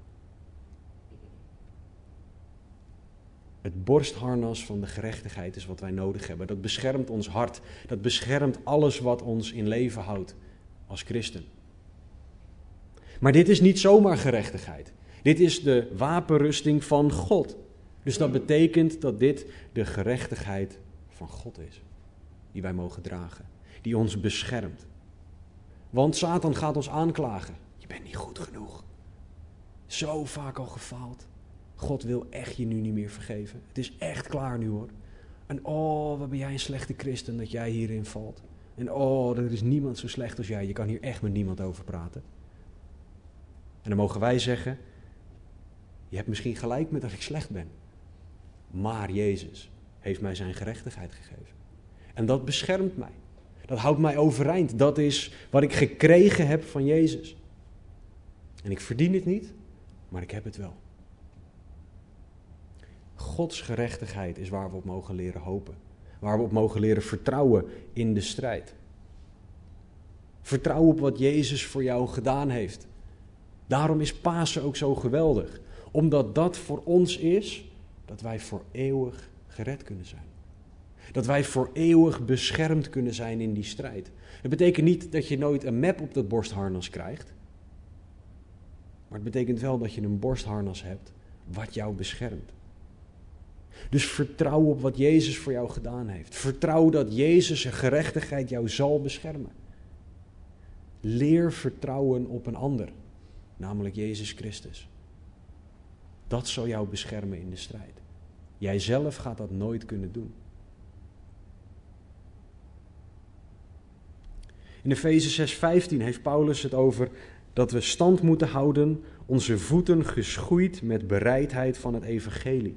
Het borstharnas van de gerechtigheid is wat wij nodig hebben. Dat beschermt ons hart. Dat beschermt alles wat ons in leven houdt als christen. Maar dit is niet zomaar gerechtigheid. Dit is de wapenrusting van God. Dus dat betekent dat dit de gerechtigheid van God is. Die wij mogen dragen. Die ons beschermt. Want Satan gaat ons aanklagen. Je bent niet goed genoeg. Zo vaak al gefaald. God wil echt je nu niet meer vergeven. Het is echt klaar nu hoor. En oh, wat ben jij een slechte christen dat jij hierin valt. En oh, er is niemand zo slecht als jij. Je kan hier echt met niemand over praten. En dan mogen wij zeggen: Je hebt misschien gelijk met dat ik slecht ben. Maar Jezus heeft mij zijn gerechtigheid gegeven. En dat beschermt mij. Dat houdt mij overeind. Dat is wat ik gekregen heb van Jezus. En ik verdien het niet, maar ik heb het wel. Gods gerechtigheid is waar we op mogen leren hopen. Waar we op mogen leren vertrouwen in de strijd. Vertrouw op wat Jezus voor jou gedaan heeft. Daarom is Pasen ook zo geweldig. Omdat dat voor ons is dat wij voor eeuwig gered kunnen zijn. Dat wij voor eeuwig beschermd kunnen zijn in die strijd. Het betekent niet dat je nooit een map op dat borstharnas krijgt. Maar het betekent wel dat je een borstharnas hebt wat jou beschermt. Dus vertrouw op wat Jezus voor jou gedaan heeft. Vertrouw dat Jezus' gerechtigheid jou zal beschermen. Leer vertrouwen op een ander, namelijk Jezus Christus. Dat zal jou beschermen in de strijd. Jijzelf gaat dat nooit kunnen doen. In Efeze 6:15 heeft Paulus het over dat we stand moeten houden, onze voeten geschoeid met bereidheid van het evangelie.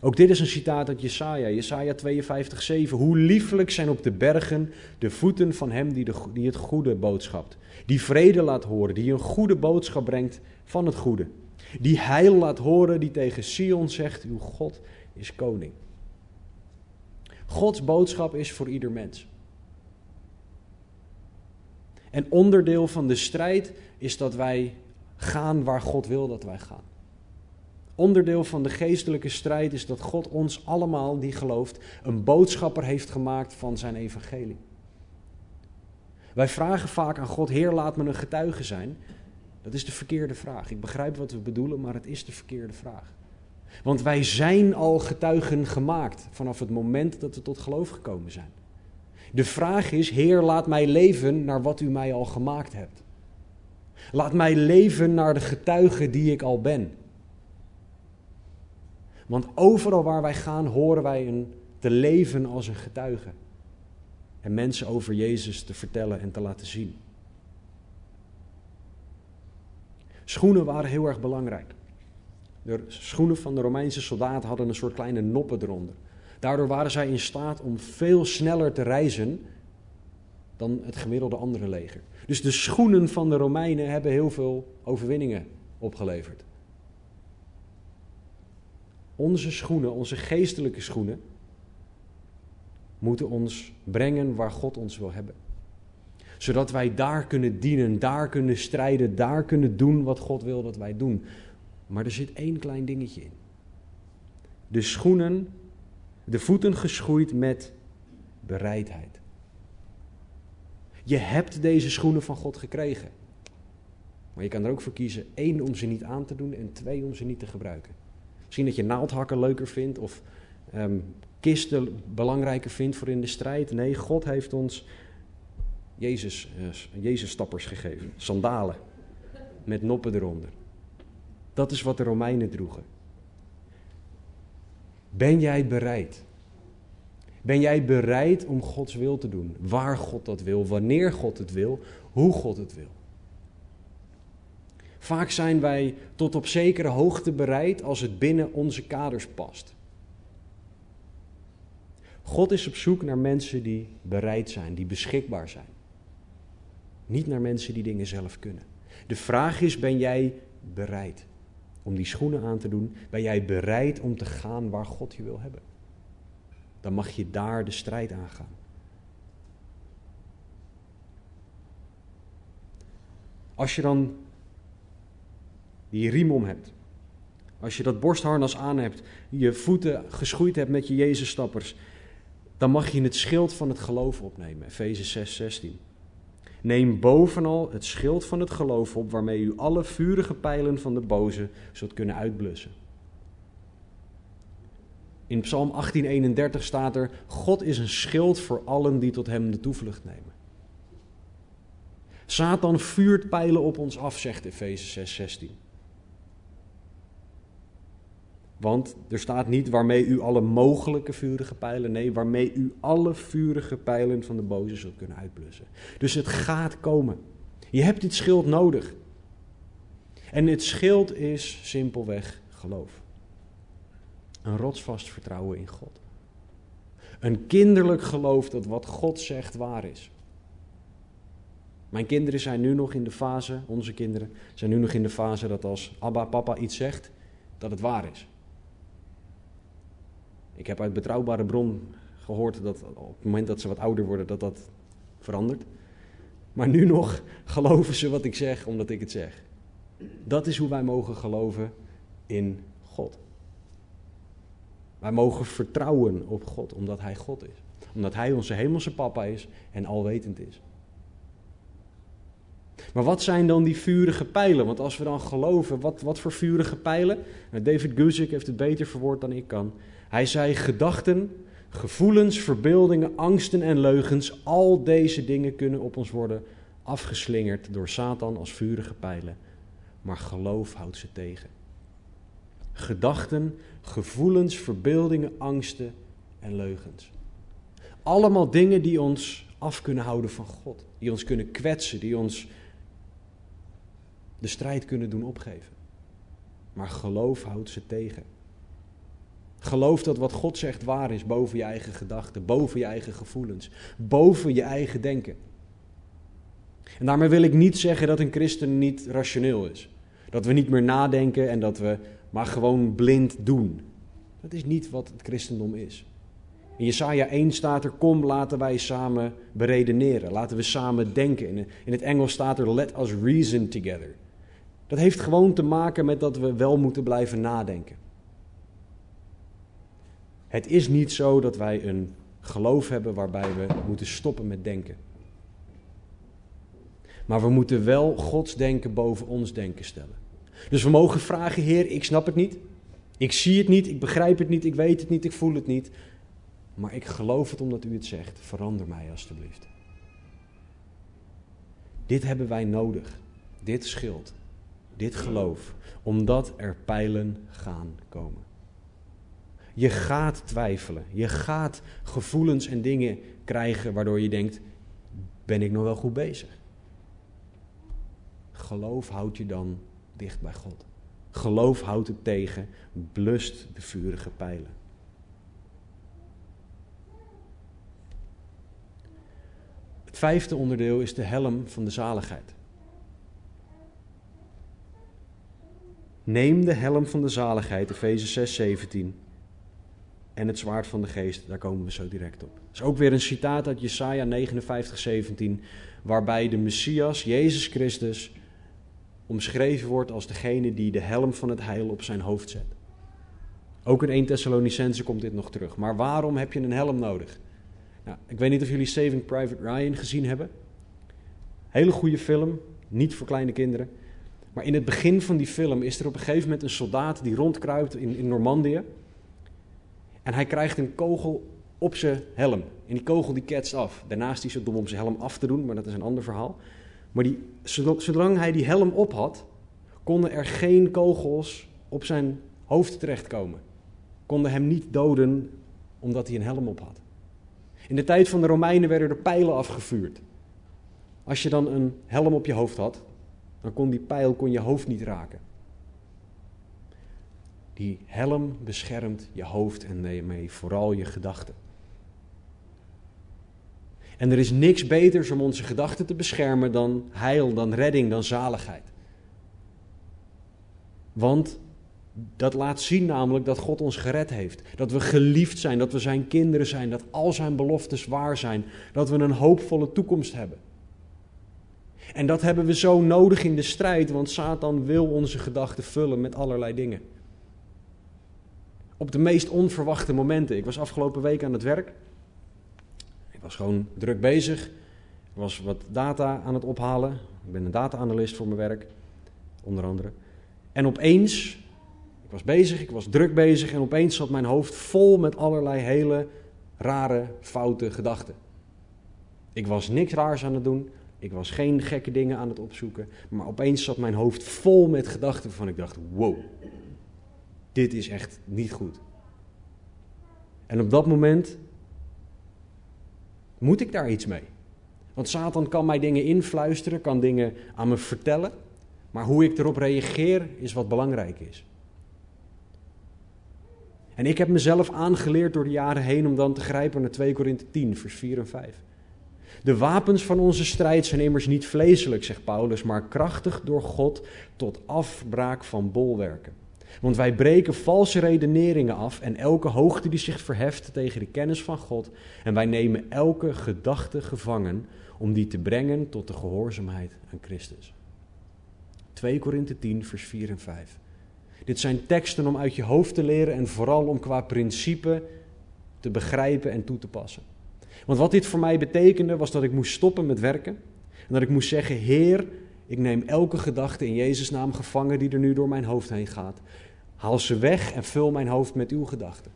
Ook dit is een citaat uit Jesaja, Jesaja 52, 7. Hoe liefelijk zijn op de bergen de voeten van hem die, de, die het goede boodschapt. Die vrede laat horen, die een goede boodschap brengt van het goede. Die heil laat horen, die tegen Sion zegt, uw God is koning. Gods boodschap is voor ieder mens. En onderdeel van de strijd is dat wij gaan waar God wil dat wij gaan. Onderdeel van de geestelijke strijd is dat God ons allemaal, die gelooft, een boodschapper heeft gemaakt van zijn evangelie. Wij vragen vaak aan God, Heer, laat me een getuige zijn. Dat is de verkeerde vraag. Ik begrijp wat we bedoelen, maar het is de verkeerde vraag. Want wij zijn al getuigen gemaakt vanaf het moment dat we tot geloof gekomen zijn. De vraag is, Heer, laat mij leven naar wat u mij al gemaakt hebt. Laat mij leven naar de getuige die ik al ben. Want overal waar wij gaan, horen wij een, te leven als een getuige. En mensen over Jezus te vertellen en te laten zien. Schoenen waren heel erg belangrijk. De schoenen van de Romeinse soldaten hadden een soort kleine noppen eronder. Daardoor waren zij in staat om veel sneller te reizen dan het gemiddelde andere leger. Dus de schoenen van de Romeinen hebben heel veel overwinningen opgeleverd. Onze schoenen, onze geestelijke schoenen, moeten ons brengen waar God ons wil hebben. Zodat wij daar kunnen dienen, daar kunnen strijden, daar kunnen doen wat God wil dat wij doen. Maar er zit één klein dingetje in. De schoenen, de voeten geschoeid met bereidheid. Je hebt deze schoenen van God gekregen. Maar je kan er ook voor kiezen, één, om ze niet aan te doen en twee, om ze niet te gebruiken. Misschien dat je naaldhakken leuker vindt of um, kisten belangrijker vindt voor in de strijd. Nee, God heeft ons Jezus, uh, Jezus stappers gegeven. Sandalen met noppen eronder. Dat is wat de Romeinen droegen. Ben jij bereid? Ben jij bereid om Gods wil te doen? Waar God dat wil, wanneer God het wil, hoe God het wil. Vaak zijn wij tot op zekere hoogte bereid als het binnen onze kaders past. God is op zoek naar mensen die bereid zijn, die beschikbaar zijn. Niet naar mensen die dingen zelf kunnen. De vraag is: ben jij bereid om die schoenen aan te doen? Ben jij bereid om te gaan waar God je wil hebben? Dan mag je daar de strijd aangaan. Als je dan die riem om hebt, als je dat borstharnas aan hebt, je voeten geschoeid hebt met je Jezusstappers, dan mag je het schild van het geloof opnemen. Efeze 6, 16. Neem bovenal het schild van het geloof op, waarmee u alle vurige pijlen van de boze zult kunnen uitblussen. In Psalm 1831 staat er: God is een schild voor allen die tot hem de toevlucht nemen. Satan vuurt pijlen op ons af, zegt Efeze 6, 16. Want er staat niet waarmee u alle mogelijke vurige pijlen, nee, waarmee u alle vurige pijlen van de boze zult kunnen uitblussen. Dus het gaat komen. Je hebt dit schild nodig. En het schild is simpelweg geloof. Een rotsvast vertrouwen in God. Een kinderlijk geloof dat wat God zegt waar is. Mijn kinderen zijn nu nog in de fase, onze kinderen zijn nu nog in de fase dat als Abba, papa iets zegt, dat het waar is. Ik heb uit betrouwbare bron gehoord dat op het moment dat ze wat ouder worden, dat dat verandert. Maar nu nog <laughs> geloven ze wat ik zeg, omdat ik het zeg. Dat is hoe wij mogen geloven in God. Wij mogen vertrouwen op God, omdat Hij God is. Omdat Hij onze hemelse papa is en alwetend is. Maar wat zijn dan die vurige pijlen? Want als we dan geloven, wat, wat voor vurige pijlen? Nou, David Guzik heeft het beter verwoord dan ik kan. Hij zei gedachten, gevoelens, verbeeldingen, angsten en leugens, al deze dingen kunnen op ons worden afgeslingerd door Satan als vurige pijlen. Maar geloof houdt ze tegen. Gedachten, gevoelens, verbeeldingen, angsten en leugens. Allemaal dingen die ons af kunnen houden van God, die ons kunnen kwetsen, die ons de strijd kunnen doen opgeven. Maar geloof houdt ze tegen. Geloof dat wat God zegt waar is boven je eigen gedachten, boven je eigen gevoelens, boven je eigen denken. En daarmee wil ik niet zeggen dat een christen niet rationeel is. Dat we niet meer nadenken en dat we maar gewoon blind doen. Dat is niet wat het christendom is. In Jesaja 1 staat er, kom laten wij samen beredeneren, laten we samen denken. In het Engels staat er, let us reason together. Dat heeft gewoon te maken met dat we wel moeten blijven nadenken. Het is niet zo dat wij een geloof hebben waarbij we moeten stoppen met denken. Maar we moeten wel Gods denken boven ons denken stellen. Dus we mogen vragen, Heer, ik snap het niet. Ik zie het niet, ik begrijp het niet, ik weet het niet, ik voel het niet. Maar ik geloof het omdat u het zegt. Verander mij alstublieft. Dit hebben wij nodig. dit schild, dit geloof, omdat er pijlen gaan komen. Je gaat twijfelen, je gaat gevoelens en dingen krijgen waardoor je denkt: ben ik nog wel goed bezig? Geloof houdt je dan dicht bij God. Geloof houdt het tegen, blust de vurige pijlen. Het vijfde onderdeel is de helm van de zaligheid. Neem de helm van de zaligheid, Efeze 6, 17. En het zwaard van de geest, daar komen we zo direct op. Dat is ook weer een citaat uit Jesaja 59, 17, waarbij de Messias, Jezus Christus, omschreven wordt als degene die de helm van het heil op zijn hoofd zet. Ook in 1 Thessalonicense komt dit nog terug. Maar waarom heb je een helm nodig? Nou, ik weet niet of jullie Saving Private Ryan gezien hebben. Hele goede film, niet voor kleine kinderen. Maar in het begin van die film is er op een gegeven moment een soldaat die rondkruipt in, in Normandië. En hij krijgt een kogel op zijn helm. En die kogel die ketst af. Daarnaast is het dom om zijn helm af te doen, maar dat is een ander verhaal. Maar die, zolang hij die helm op had, konden er geen kogels op zijn hoofd terechtkomen. Konden hem niet doden omdat hij een helm op had. In de tijd van de Romeinen werden er pijlen afgevuurd. Als je dan een helm op je hoofd had, dan kon die pijl kon je hoofd niet raken. Die helm beschermt je hoofd en daarmee vooral je gedachten. En er is niks beters om onze gedachten te beschermen dan heil, dan redding, dan zaligheid. Want dat laat zien namelijk dat God ons gered heeft. Dat we geliefd zijn, dat we zijn kinderen zijn, dat al zijn beloftes waar zijn, dat we een hoopvolle toekomst hebben. En dat hebben we zo nodig in de strijd, want Satan wil onze gedachten vullen met allerlei dingen. Op de meest onverwachte momenten. Ik was afgelopen week aan het werk was gewoon druk bezig. Ik was wat data aan het ophalen. Ik ben een data-analyst voor mijn werk, onder andere. En opeens, ik was bezig, ik was druk bezig en opeens zat mijn hoofd vol met allerlei hele rare, foute gedachten. Ik was niks raars aan het doen, ik was geen gekke dingen aan het opzoeken, maar opeens zat mijn hoofd vol met gedachten waarvan ik dacht, wow, dit is echt niet goed. En op dat moment moet ik daar iets mee? Want Satan kan mij dingen influisteren, kan dingen aan me vertellen. Maar hoe ik erop reageer is wat belangrijk is. En ik heb mezelf aangeleerd door de jaren heen om dan te grijpen naar 2 Korinthe 10, vers 4 en 5. De wapens van onze strijd zijn immers niet vleeselijk, zegt Paulus, maar krachtig door God tot afbraak van bolwerken. Want wij breken valse redeneringen af en elke hoogte die zich verheft tegen de kennis van God. En wij nemen elke gedachte gevangen om die te brengen tot de gehoorzaamheid aan Christus. 2 Korinthe 10, vers 4 en 5. Dit zijn teksten om uit je hoofd te leren en vooral om qua principe te begrijpen en toe te passen. Want wat dit voor mij betekende was dat ik moest stoppen met werken. En dat ik moest zeggen: Heer, ik neem elke gedachte in Jezus' naam gevangen die er nu door mijn hoofd heen gaat. Haal ze weg en vul mijn hoofd met uw gedachten.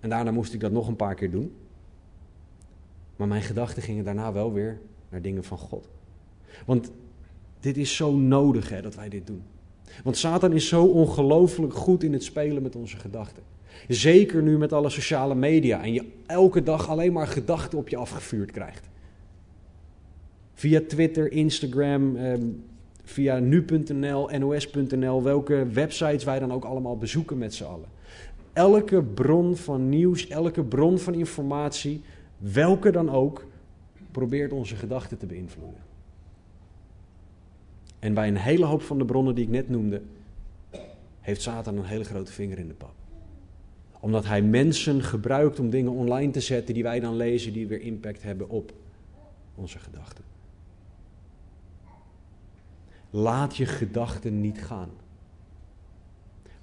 En daarna moest ik dat nog een paar keer doen. Maar mijn gedachten gingen daarna wel weer naar dingen van God. Want dit is zo nodig hè, dat wij dit doen. Want Satan is zo ongelooflijk goed in het spelen met onze gedachten. Zeker nu met alle sociale media en je elke dag alleen maar gedachten op je afgevuurd krijgt. Via Twitter, Instagram, ehm, via nu.nl, nos.nl, welke websites wij dan ook allemaal bezoeken met z'n allen. Elke bron van nieuws, elke bron van informatie, welke dan ook, probeert onze gedachten te beïnvloeden. En bij een hele hoop van de bronnen die ik net noemde, heeft Satan een hele grote vinger in de pap. Omdat hij mensen gebruikt om dingen online te zetten die wij dan lezen, die weer impact hebben op onze gedachten. Laat je gedachten niet gaan.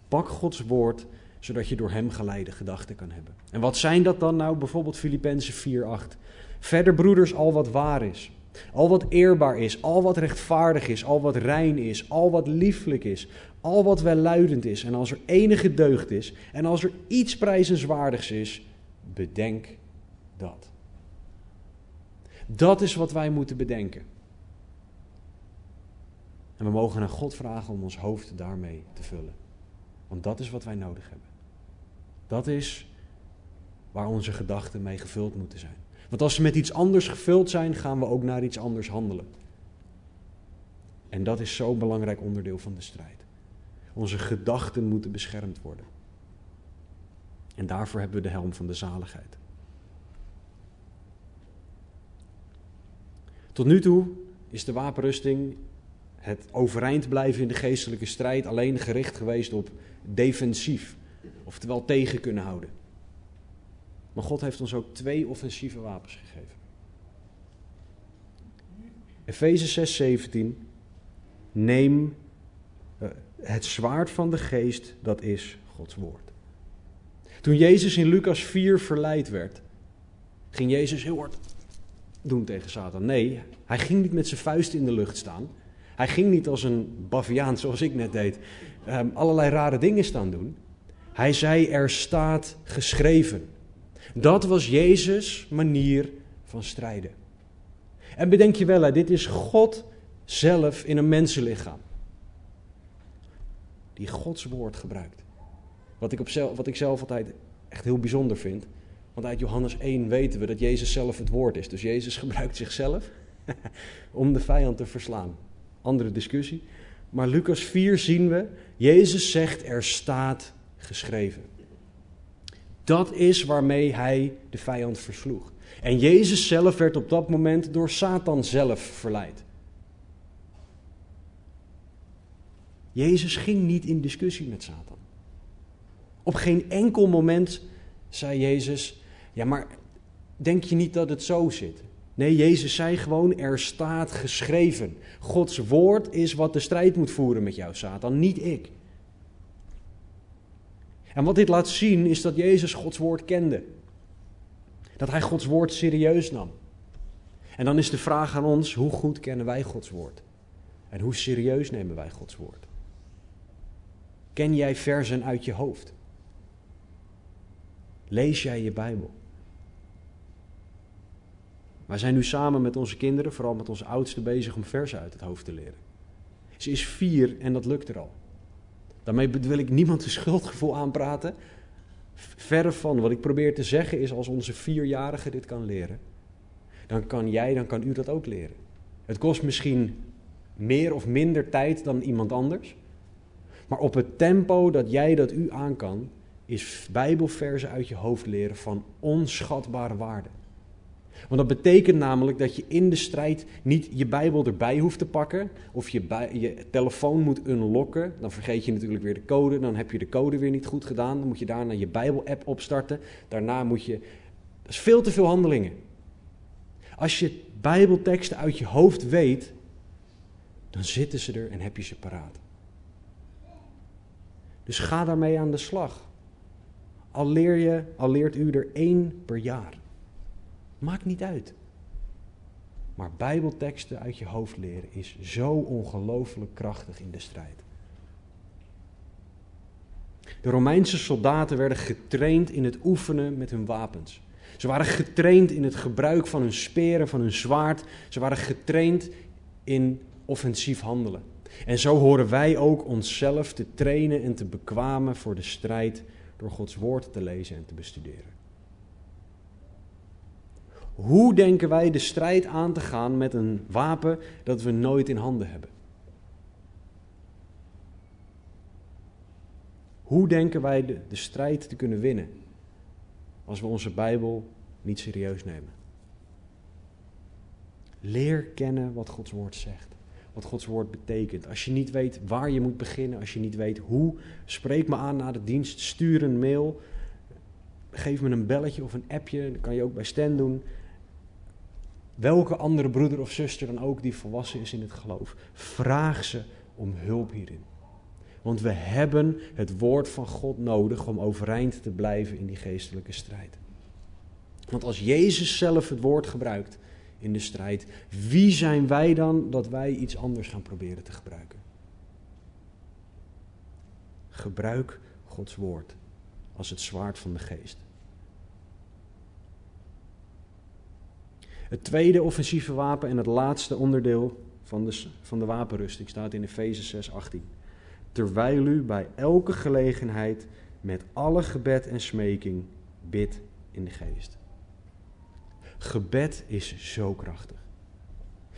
Pak Gods woord, zodat je door Hem geleide gedachten kan hebben. En wat zijn dat dan nou? Bijvoorbeeld Filippenzen 4:8. Verder, broeders, al wat waar is, al wat eerbaar is, al wat rechtvaardig is, al wat rein is, al wat lieflijk is, al wat welluidend is, en als er enige deugd is, en als er iets prijzenswaardigs is, bedenk dat. Dat is wat wij moeten bedenken. En we mogen aan God vragen om ons hoofd daarmee te vullen. Want dat is wat wij nodig hebben. Dat is waar onze gedachten mee gevuld moeten zijn. Want als ze met iets anders gevuld zijn, gaan we ook naar iets anders handelen. En dat is zo'n belangrijk onderdeel van de strijd. Onze gedachten moeten beschermd worden. En daarvoor hebben we de helm van de zaligheid. Tot nu toe is de wapenrusting, het overeind blijven in de geestelijke strijd, alleen gericht geweest op defensief. Oftewel tegen kunnen houden. Maar God heeft ons ook twee offensieve wapens gegeven. Efeze 6:17 Neem eh, het zwaard van de geest, dat is Gods woord. Toen Jezus in Lucas 4 verleid werd, ging Jezus heel hard doen tegen Satan. Nee, hij ging niet met zijn vuist in de lucht staan. Hij ging niet als een baviaan, zoals ik net deed, ehm, allerlei rare dingen staan doen. Hij zei: Er staat geschreven. Dat was Jezus' manier van strijden. En bedenk je wel, dit is God zelf in een mensenlichaam. Die Gods woord gebruikt. Wat ik, op zelf, wat ik zelf altijd echt heel bijzonder vind. Want uit Johannes 1 weten we dat Jezus zelf het woord is. Dus Jezus gebruikt zichzelf <laughs> om de vijand te verslaan. Andere discussie. Maar Lucas 4 zien we, Jezus zegt er staat geschreven. Dat is waarmee hij de vijand versloeg. En Jezus zelf werd op dat moment door Satan zelf verleid. Jezus ging niet in discussie met Satan. Op geen enkel moment zei Jezus: Ja, maar denk je niet dat het zo zit? Nee, Jezus zei gewoon: Er staat geschreven. Gods woord is wat de strijd moet voeren met jou, Satan, niet ik. En wat dit laat zien is dat Jezus Gods woord kende. Dat hij Gods woord serieus nam. En dan is de vraag aan ons: hoe goed kennen wij Gods woord? En hoe serieus nemen wij Gods woord? Ken jij versen uit je hoofd? Lees jij je Bijbel? Wij zijn nu samen met onze kinderen, vooral met onze oudste, bezig om versen uit het hoofd te leren. Ze is vier en dat lukt er al. Daarmee wil ik niemand een schuldgevoel aanpraten. Verre van. Wat ik probeer te zeggen is, als onze vierjarige dit kan leren, dan kan jij, dan kan u dat ook leren. Het kost misschien meer of minder tijd dan iemand anders. Maar op het tempo dat jij dat u aan kan, is Bijbelverzen uit je hoofd leren van onschatbare waarde. Want dat betekent namelijk dat je in de strijd niet je Bijbel erbij hoeft te pakken. Of je, je telefoon moet unlocken. Dan vergeet je natuurlijk weer de code. Dan heb je de code weer niet goed gedaan. Dan moet je daarna je Bijbel-app opstarten. Daarna moet je. Dat is veel te veel handelingen. Als je Bijbelteksten uit je hoofd weet, dan zitten ze er en heb je ze paraat. Dus ga daarmee aan de slag. Al, leer je, al leert u er één per jaar. Maakt niet uit. Maar Bijbelteksten uit je hoofd leren is zo ongelooflijk krachtig in de strijd. De Romeinse soldaten werden getraind in het oefenen met hun wapens. Ze waren getraind in het gebruik van hun speren, van hun zwaard. Ze waren getraind in offensief handelen. En zo horen wij ook onszelf te trainen en te bekwamen voor de strijd door Gods woord te lezen en te bestuderen. Hoe denken wij de strijd aan te gaan met een wapen dat we nooit in handen hebben? Hoe denken wij de, de strijd te kunnen winnen als we onze Bijbel niet serieus nemen? Leer kennen wat Gods woord zegt wat Gods woord betekent. Als je niet weet waar je moet beginnen, als je niet weet hoe, spreek me aan na de dienst, stuur een mail, geef me een belletje of een appje, dat kan je ook bij Stan doen. Welke andere broeder of zuster dan ook die volwassen is in het geloof, vraag ze om hulp hierin. Want we hebben het woord van God nodig om overeind te blijven in die geestelijke strijd. Want als Jezus zelf het woord gebruikt, in de strijd. Wie zijn wij dan dat wij iets anders gaan proberen te gebruiken? Gebruik Gods woord als het zwaard van de geest. Het tweede offensieve wapen en het laatste onderdeel van de, van de wapenrusting staat in Efeze 6, 18. Terwijl u bij elke gelegenheid met alle gebed en smeking bidt in de geest. Gebed is zo krachtig.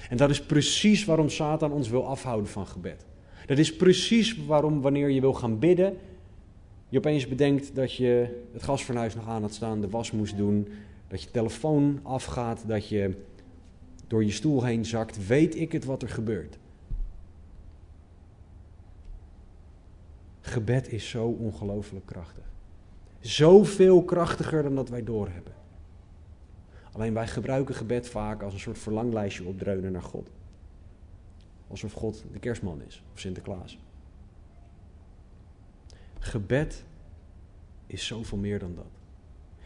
En dat is precies waarom Satan ons wil afhouden van gebed. Dat is precies waarom wanneer je wil gaan bidden, je opeens bedenkt dat je het gasfornuis nog aan had staan, de was moest doen, dat je telefoon afgaat, dat je door je stoel heen zakt, weet ik het wat er gebeurt. Gebed is zo ongelooflijk krachtig. Zoveel krachtiger dan dat wij doorhebben. Alleen wij gebruiken gebed vaak als een soort verlanglijstje opdreunen naar God. Alsof God de kerstman is of Sinterklaas. Gebed is zoveel meer dan dat.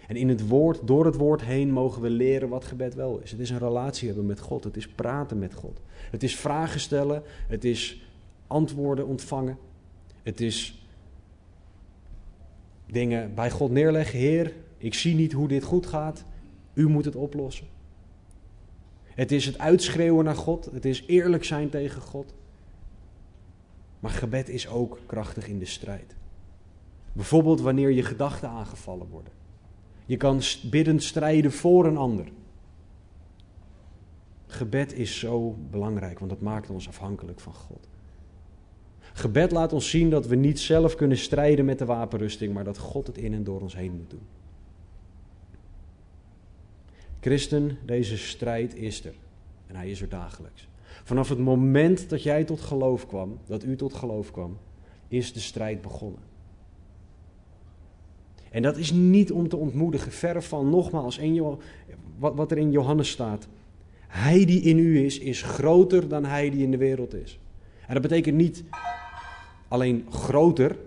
En in het woord, door het woord heen mogen we leren wat gebed wel is. Het is een relatie hebben met God. Het is praten met God. Het is vragen stellen. Het is antwoorden ontvangen. Het is dingen bij God neerleggen. Heer, ik zie niet hoe dit goed gaat. U moet het oplossen. Het is het uitschreeuwen naar God. Het is eerlijk zijn tegen God. Maar gebed is ook krachtig in de strijd. Bijvoorbeeld wanneer je gedachten aangevallen worden. Je kan biddend strijden voor een ander. Gebed is zo belangrijk, want het maakt ons afhankelijk van God. Gebed laat ons zien dat we niet zelf kunnen strijden met de wapenrusting, maar dat God het in en door ons heen moet doen. Christen, deze strijd is er. En hij is er dagelijks. Vanaf het moment dat jij tot geloof kwam, dat u tot geloof kwam, is de strijd begonnen. En dat is niet om te ontmoedigen, verre van nogmaals, wat er in Johannes staat. Hij die in u is, is groter dan hij die in de wereld is. En dat betekent niet alleen groter,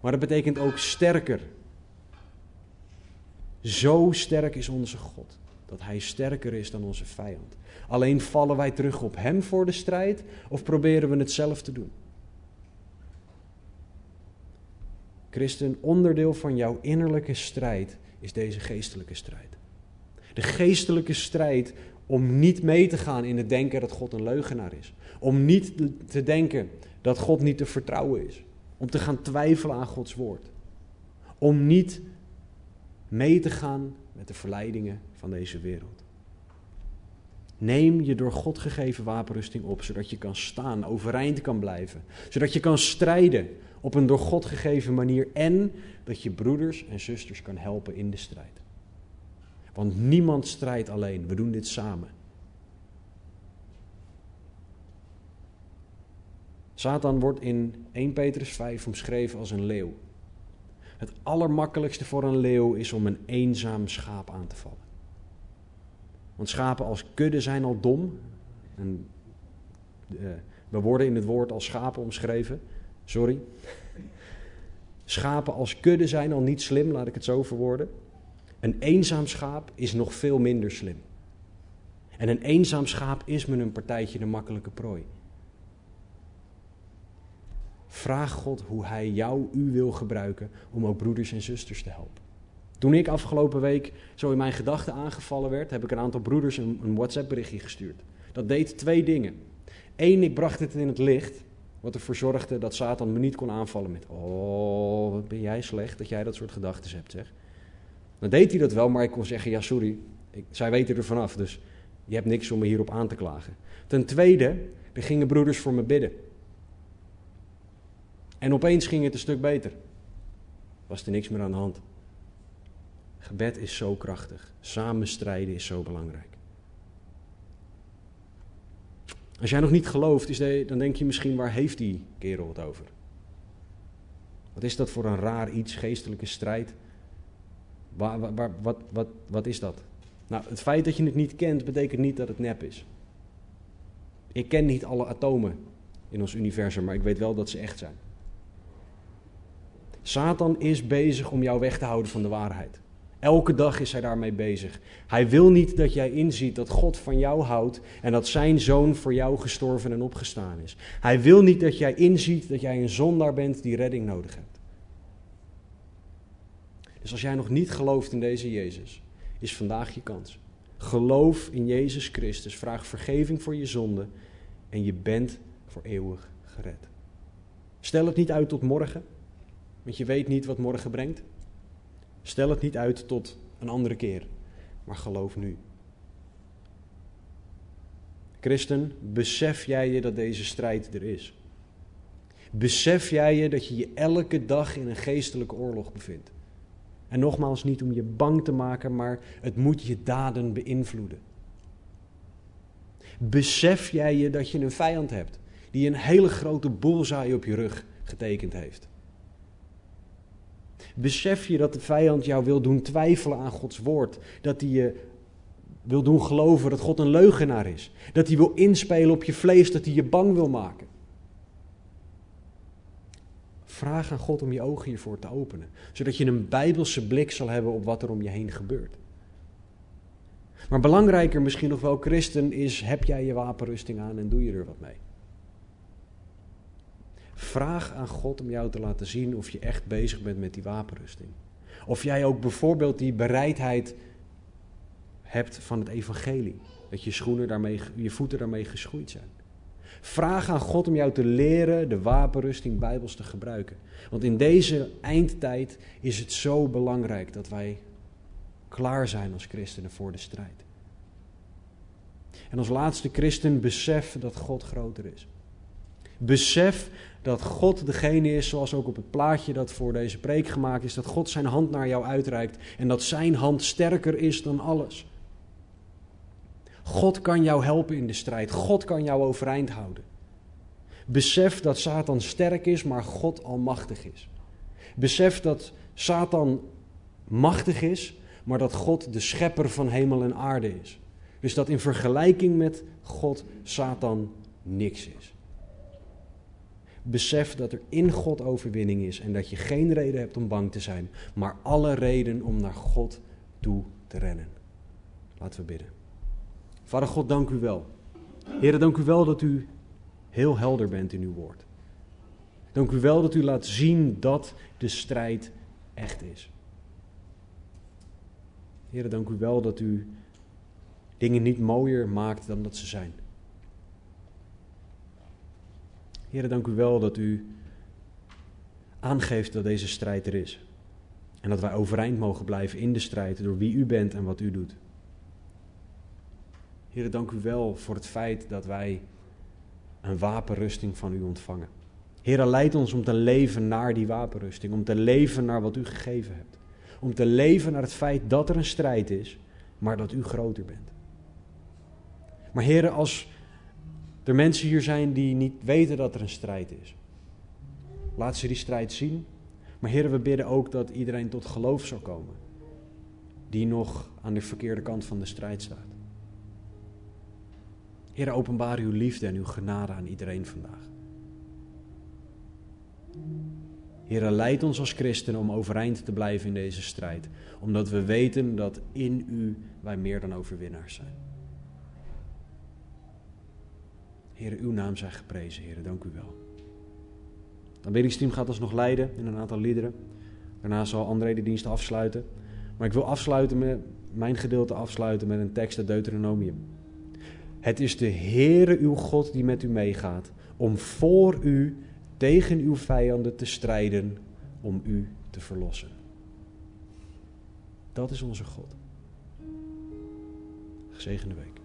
maar dat betekent ook sterker. Zo sterk is onze God, dat hij sterker is dan onze vijand. Alleen vallen wij terug op hem voor de strijd of proberen we het zelf te doen? Christen, onderdeel van jouw innerlijke strijd is deze geestelijke strijd. De geestelijke strijd om niet mee te gaan in het denken dat God een leugenaar is. Om niet te denken dat God niet te vertrouwen is. Om te gaan twijfelen aan Gods woord. Om niet mee te gaan met de verleidingen van deze wereld. Neem je door God gegeven wapenrusting op, zodat je kan staan, overeind kan blijven. Zodat je kan strijden op een door God gegeven manier en dat je broeders en zusters kan helpen in de strijd. Want niemand strijdt alleen, we doen dit samen. Satan wordt in 1 Petrus 5 omschreven als een leeuw. Het allermakkelijkste voor een leeuw is om een eenzaam schaap aan te vallen. Want schapen als kudde zijn al dom. En, uh, we worden in het woord als schapen omschreven. Sorry. Schapen als kudde zijn al niet slim, laat ik het zo verwoorden. Een eenzaam schaap is nog veel minder slim. En een eenzaam schaap is met een partijtje de makkelijke prooi. Vraag God hoe Hij jou, u wil gebruiken om ook broeders en zusters te helpen. Toen ik afgelopen week zo in mijn gedachten aangevallen werd, heb ik een aantal broeders een WhatsApp-berichtje gestuurd. Dat deed twee dingen. Eén, ik bracht het in het licht, wat ervoor zorgde dat Satan me niet kon aanvallen met: Oh, wat ben jij slecht dat jij dat soort gedachten hebt, zeg. Dan deed hij dat wel, maar ik kon zeggen: Ja, sorry, ik, zij weten er vanaf, dus je hebt niks om me hierop aan te klagen. Ten tweede, er gingen broeders voor me bidden. En opeens ging het een stuk beter. Was er niks meer aan de hand. Gebed is zo krachtig. Samen strijden is zo belangrijk. Als jij nog niet gelooft, is dan denk je misschien, waar heeft die kerel het over? Wat is dat voor een raar iets, geestelijke strijd? Waar, waar, wat, wat, wat is dat? Nou, het feit dat je het niet kent, betekent niet dat het nep is. Ik ken niet alle atomen in ons universum, maar ik weet wel dat ze echt zijn. Satan is bezig om jou weg te houden van de waarheid. Elke dag is hij daarmee bezig. Hij wil niet dat jij inziet dat God van jou houdt en dat zijn zoon voor jou gestorven en opgestaan is. Hij wil niet dat jij inziet dat jij een zondaar bent die redding nodig hebt. Dus als jij nog niet gelooft in deze Jezus, is vandaag je kans. Geloof in Jezus Christus, vraag vergeving voor je zonde en je bent voor eeuwig gered. Stel het niet uit tot morgen, want je weet niet wat morgen brengt. Stel het niet uit tot een andere keer, maar geloof nu. Christen, besef jij je dat deze strijd er is? Besef jij je dat je je elke dag in een geestelijke oorlog bevindt? En nogmaals, niet om je bang te maken, maar het moet je daden beïnvloeden. Besef jij je dat je een vijand hebt die een hele grote bullseye op je rug getekend heeft? Besef je dat de vijand jou wil doen twijfelen aan Gods woord, dat hij je wil doen geloven dat God een leugenaar is, dat hij wil inspelen op je vlees, dat hij je bang wil maken? Vraag aan God om je ogen hiervoor te openen, zodat je een bijbelse blik zal hebben op wat er om je heen gebeurt. Maar belangrijker misschien nog wel, christen, is: heb jij je wapenrusting aan en doe je er wat mee? Vraag aan God om jou te laten zien of je echt bezig bent met die wapenrusting. Of jij ook bijvoorbeeld die bereidheid hebt van het evangelie. Dat je, schoenen daarmee, je voeten daarmee geschoeid zijn. Vraag aan God om jou te leren de wapenrusting bijbels te gebruiken. Want in deze eindtijd is het zo belangrijk dat wij klaar zijn als christenen voor de strijd. En als laatste christen besef dat God groter is. Besef dat God degene is, zoals ook op het plaatje dat voor deze preek gemaakt is, dat God zijn hand naar jou uitreikt en dat zijn hand sterker is dan alles. God kan jou helpen in de strijd. God kan jou overeind houden. Besef dat Satan sterk is, maar God almachtig is. Besef dat Satan machtig is, maar dat God de schepper van hemel en aarde is. Dus dat in vergelijking met God Satan niks is. Besef dat er in God overwinning is en dat je geen reden hebt om bang te zijn, maar alle reden om naar God toe te rennen. Laten we bidden. Vader God, dank u wel. Heren, dank u wel dat u heel helder bent in uw woord. Dank u wel dat u laat zien dat de strijd echt is. Heren, dank u wel dat u dingen niet mooier maakt dan dat ze zijn. Heren, dank u wel dat u aangeeft dat deze strijd er is. En dat wij overeind mogen blijven in de strijd door wie u bent en wat u doet. Heren, dank u wel voor het feit dat wij een wapenrusting van u ontvangen. Heer, leid ons om te leven naar die wapenrusting, om te leven naar wat u gegeven hebt. Om te leven naar het feit dat er een strijd is, maar dat u groter bent. Maar heren, als er mensen hier zijn die niet weten dat er een strijd is, laat ze die strijd zien. Maar heren, we bidden ook dat iedereen tot geloof zal komen, die nog aan de verkeerde kant van de strijd staat. Heer, openbaar uw liefde en uw genade aan iedereen vandaag. Heer, leid ons als christenen om overeind te blijven in deze strijd, omdat we weten dat in u wij meer dan overwinnaars zijn. Heer, uw naam zij geprezen, Heer, dank u wel. De aanbiddingsteam gaat ons nog leiden in een aantal liederen. Daarna zal André de dienst afsluiten. Maar ik wil afsluiten met, mijn gedeelte afsluiten met een tekst uit Deuteronomium. Het is de Heere uw God die met u meegaat om voor u tegen uw vijanden te strijden om u te verlossen. Dat is onze God. Gezegende week.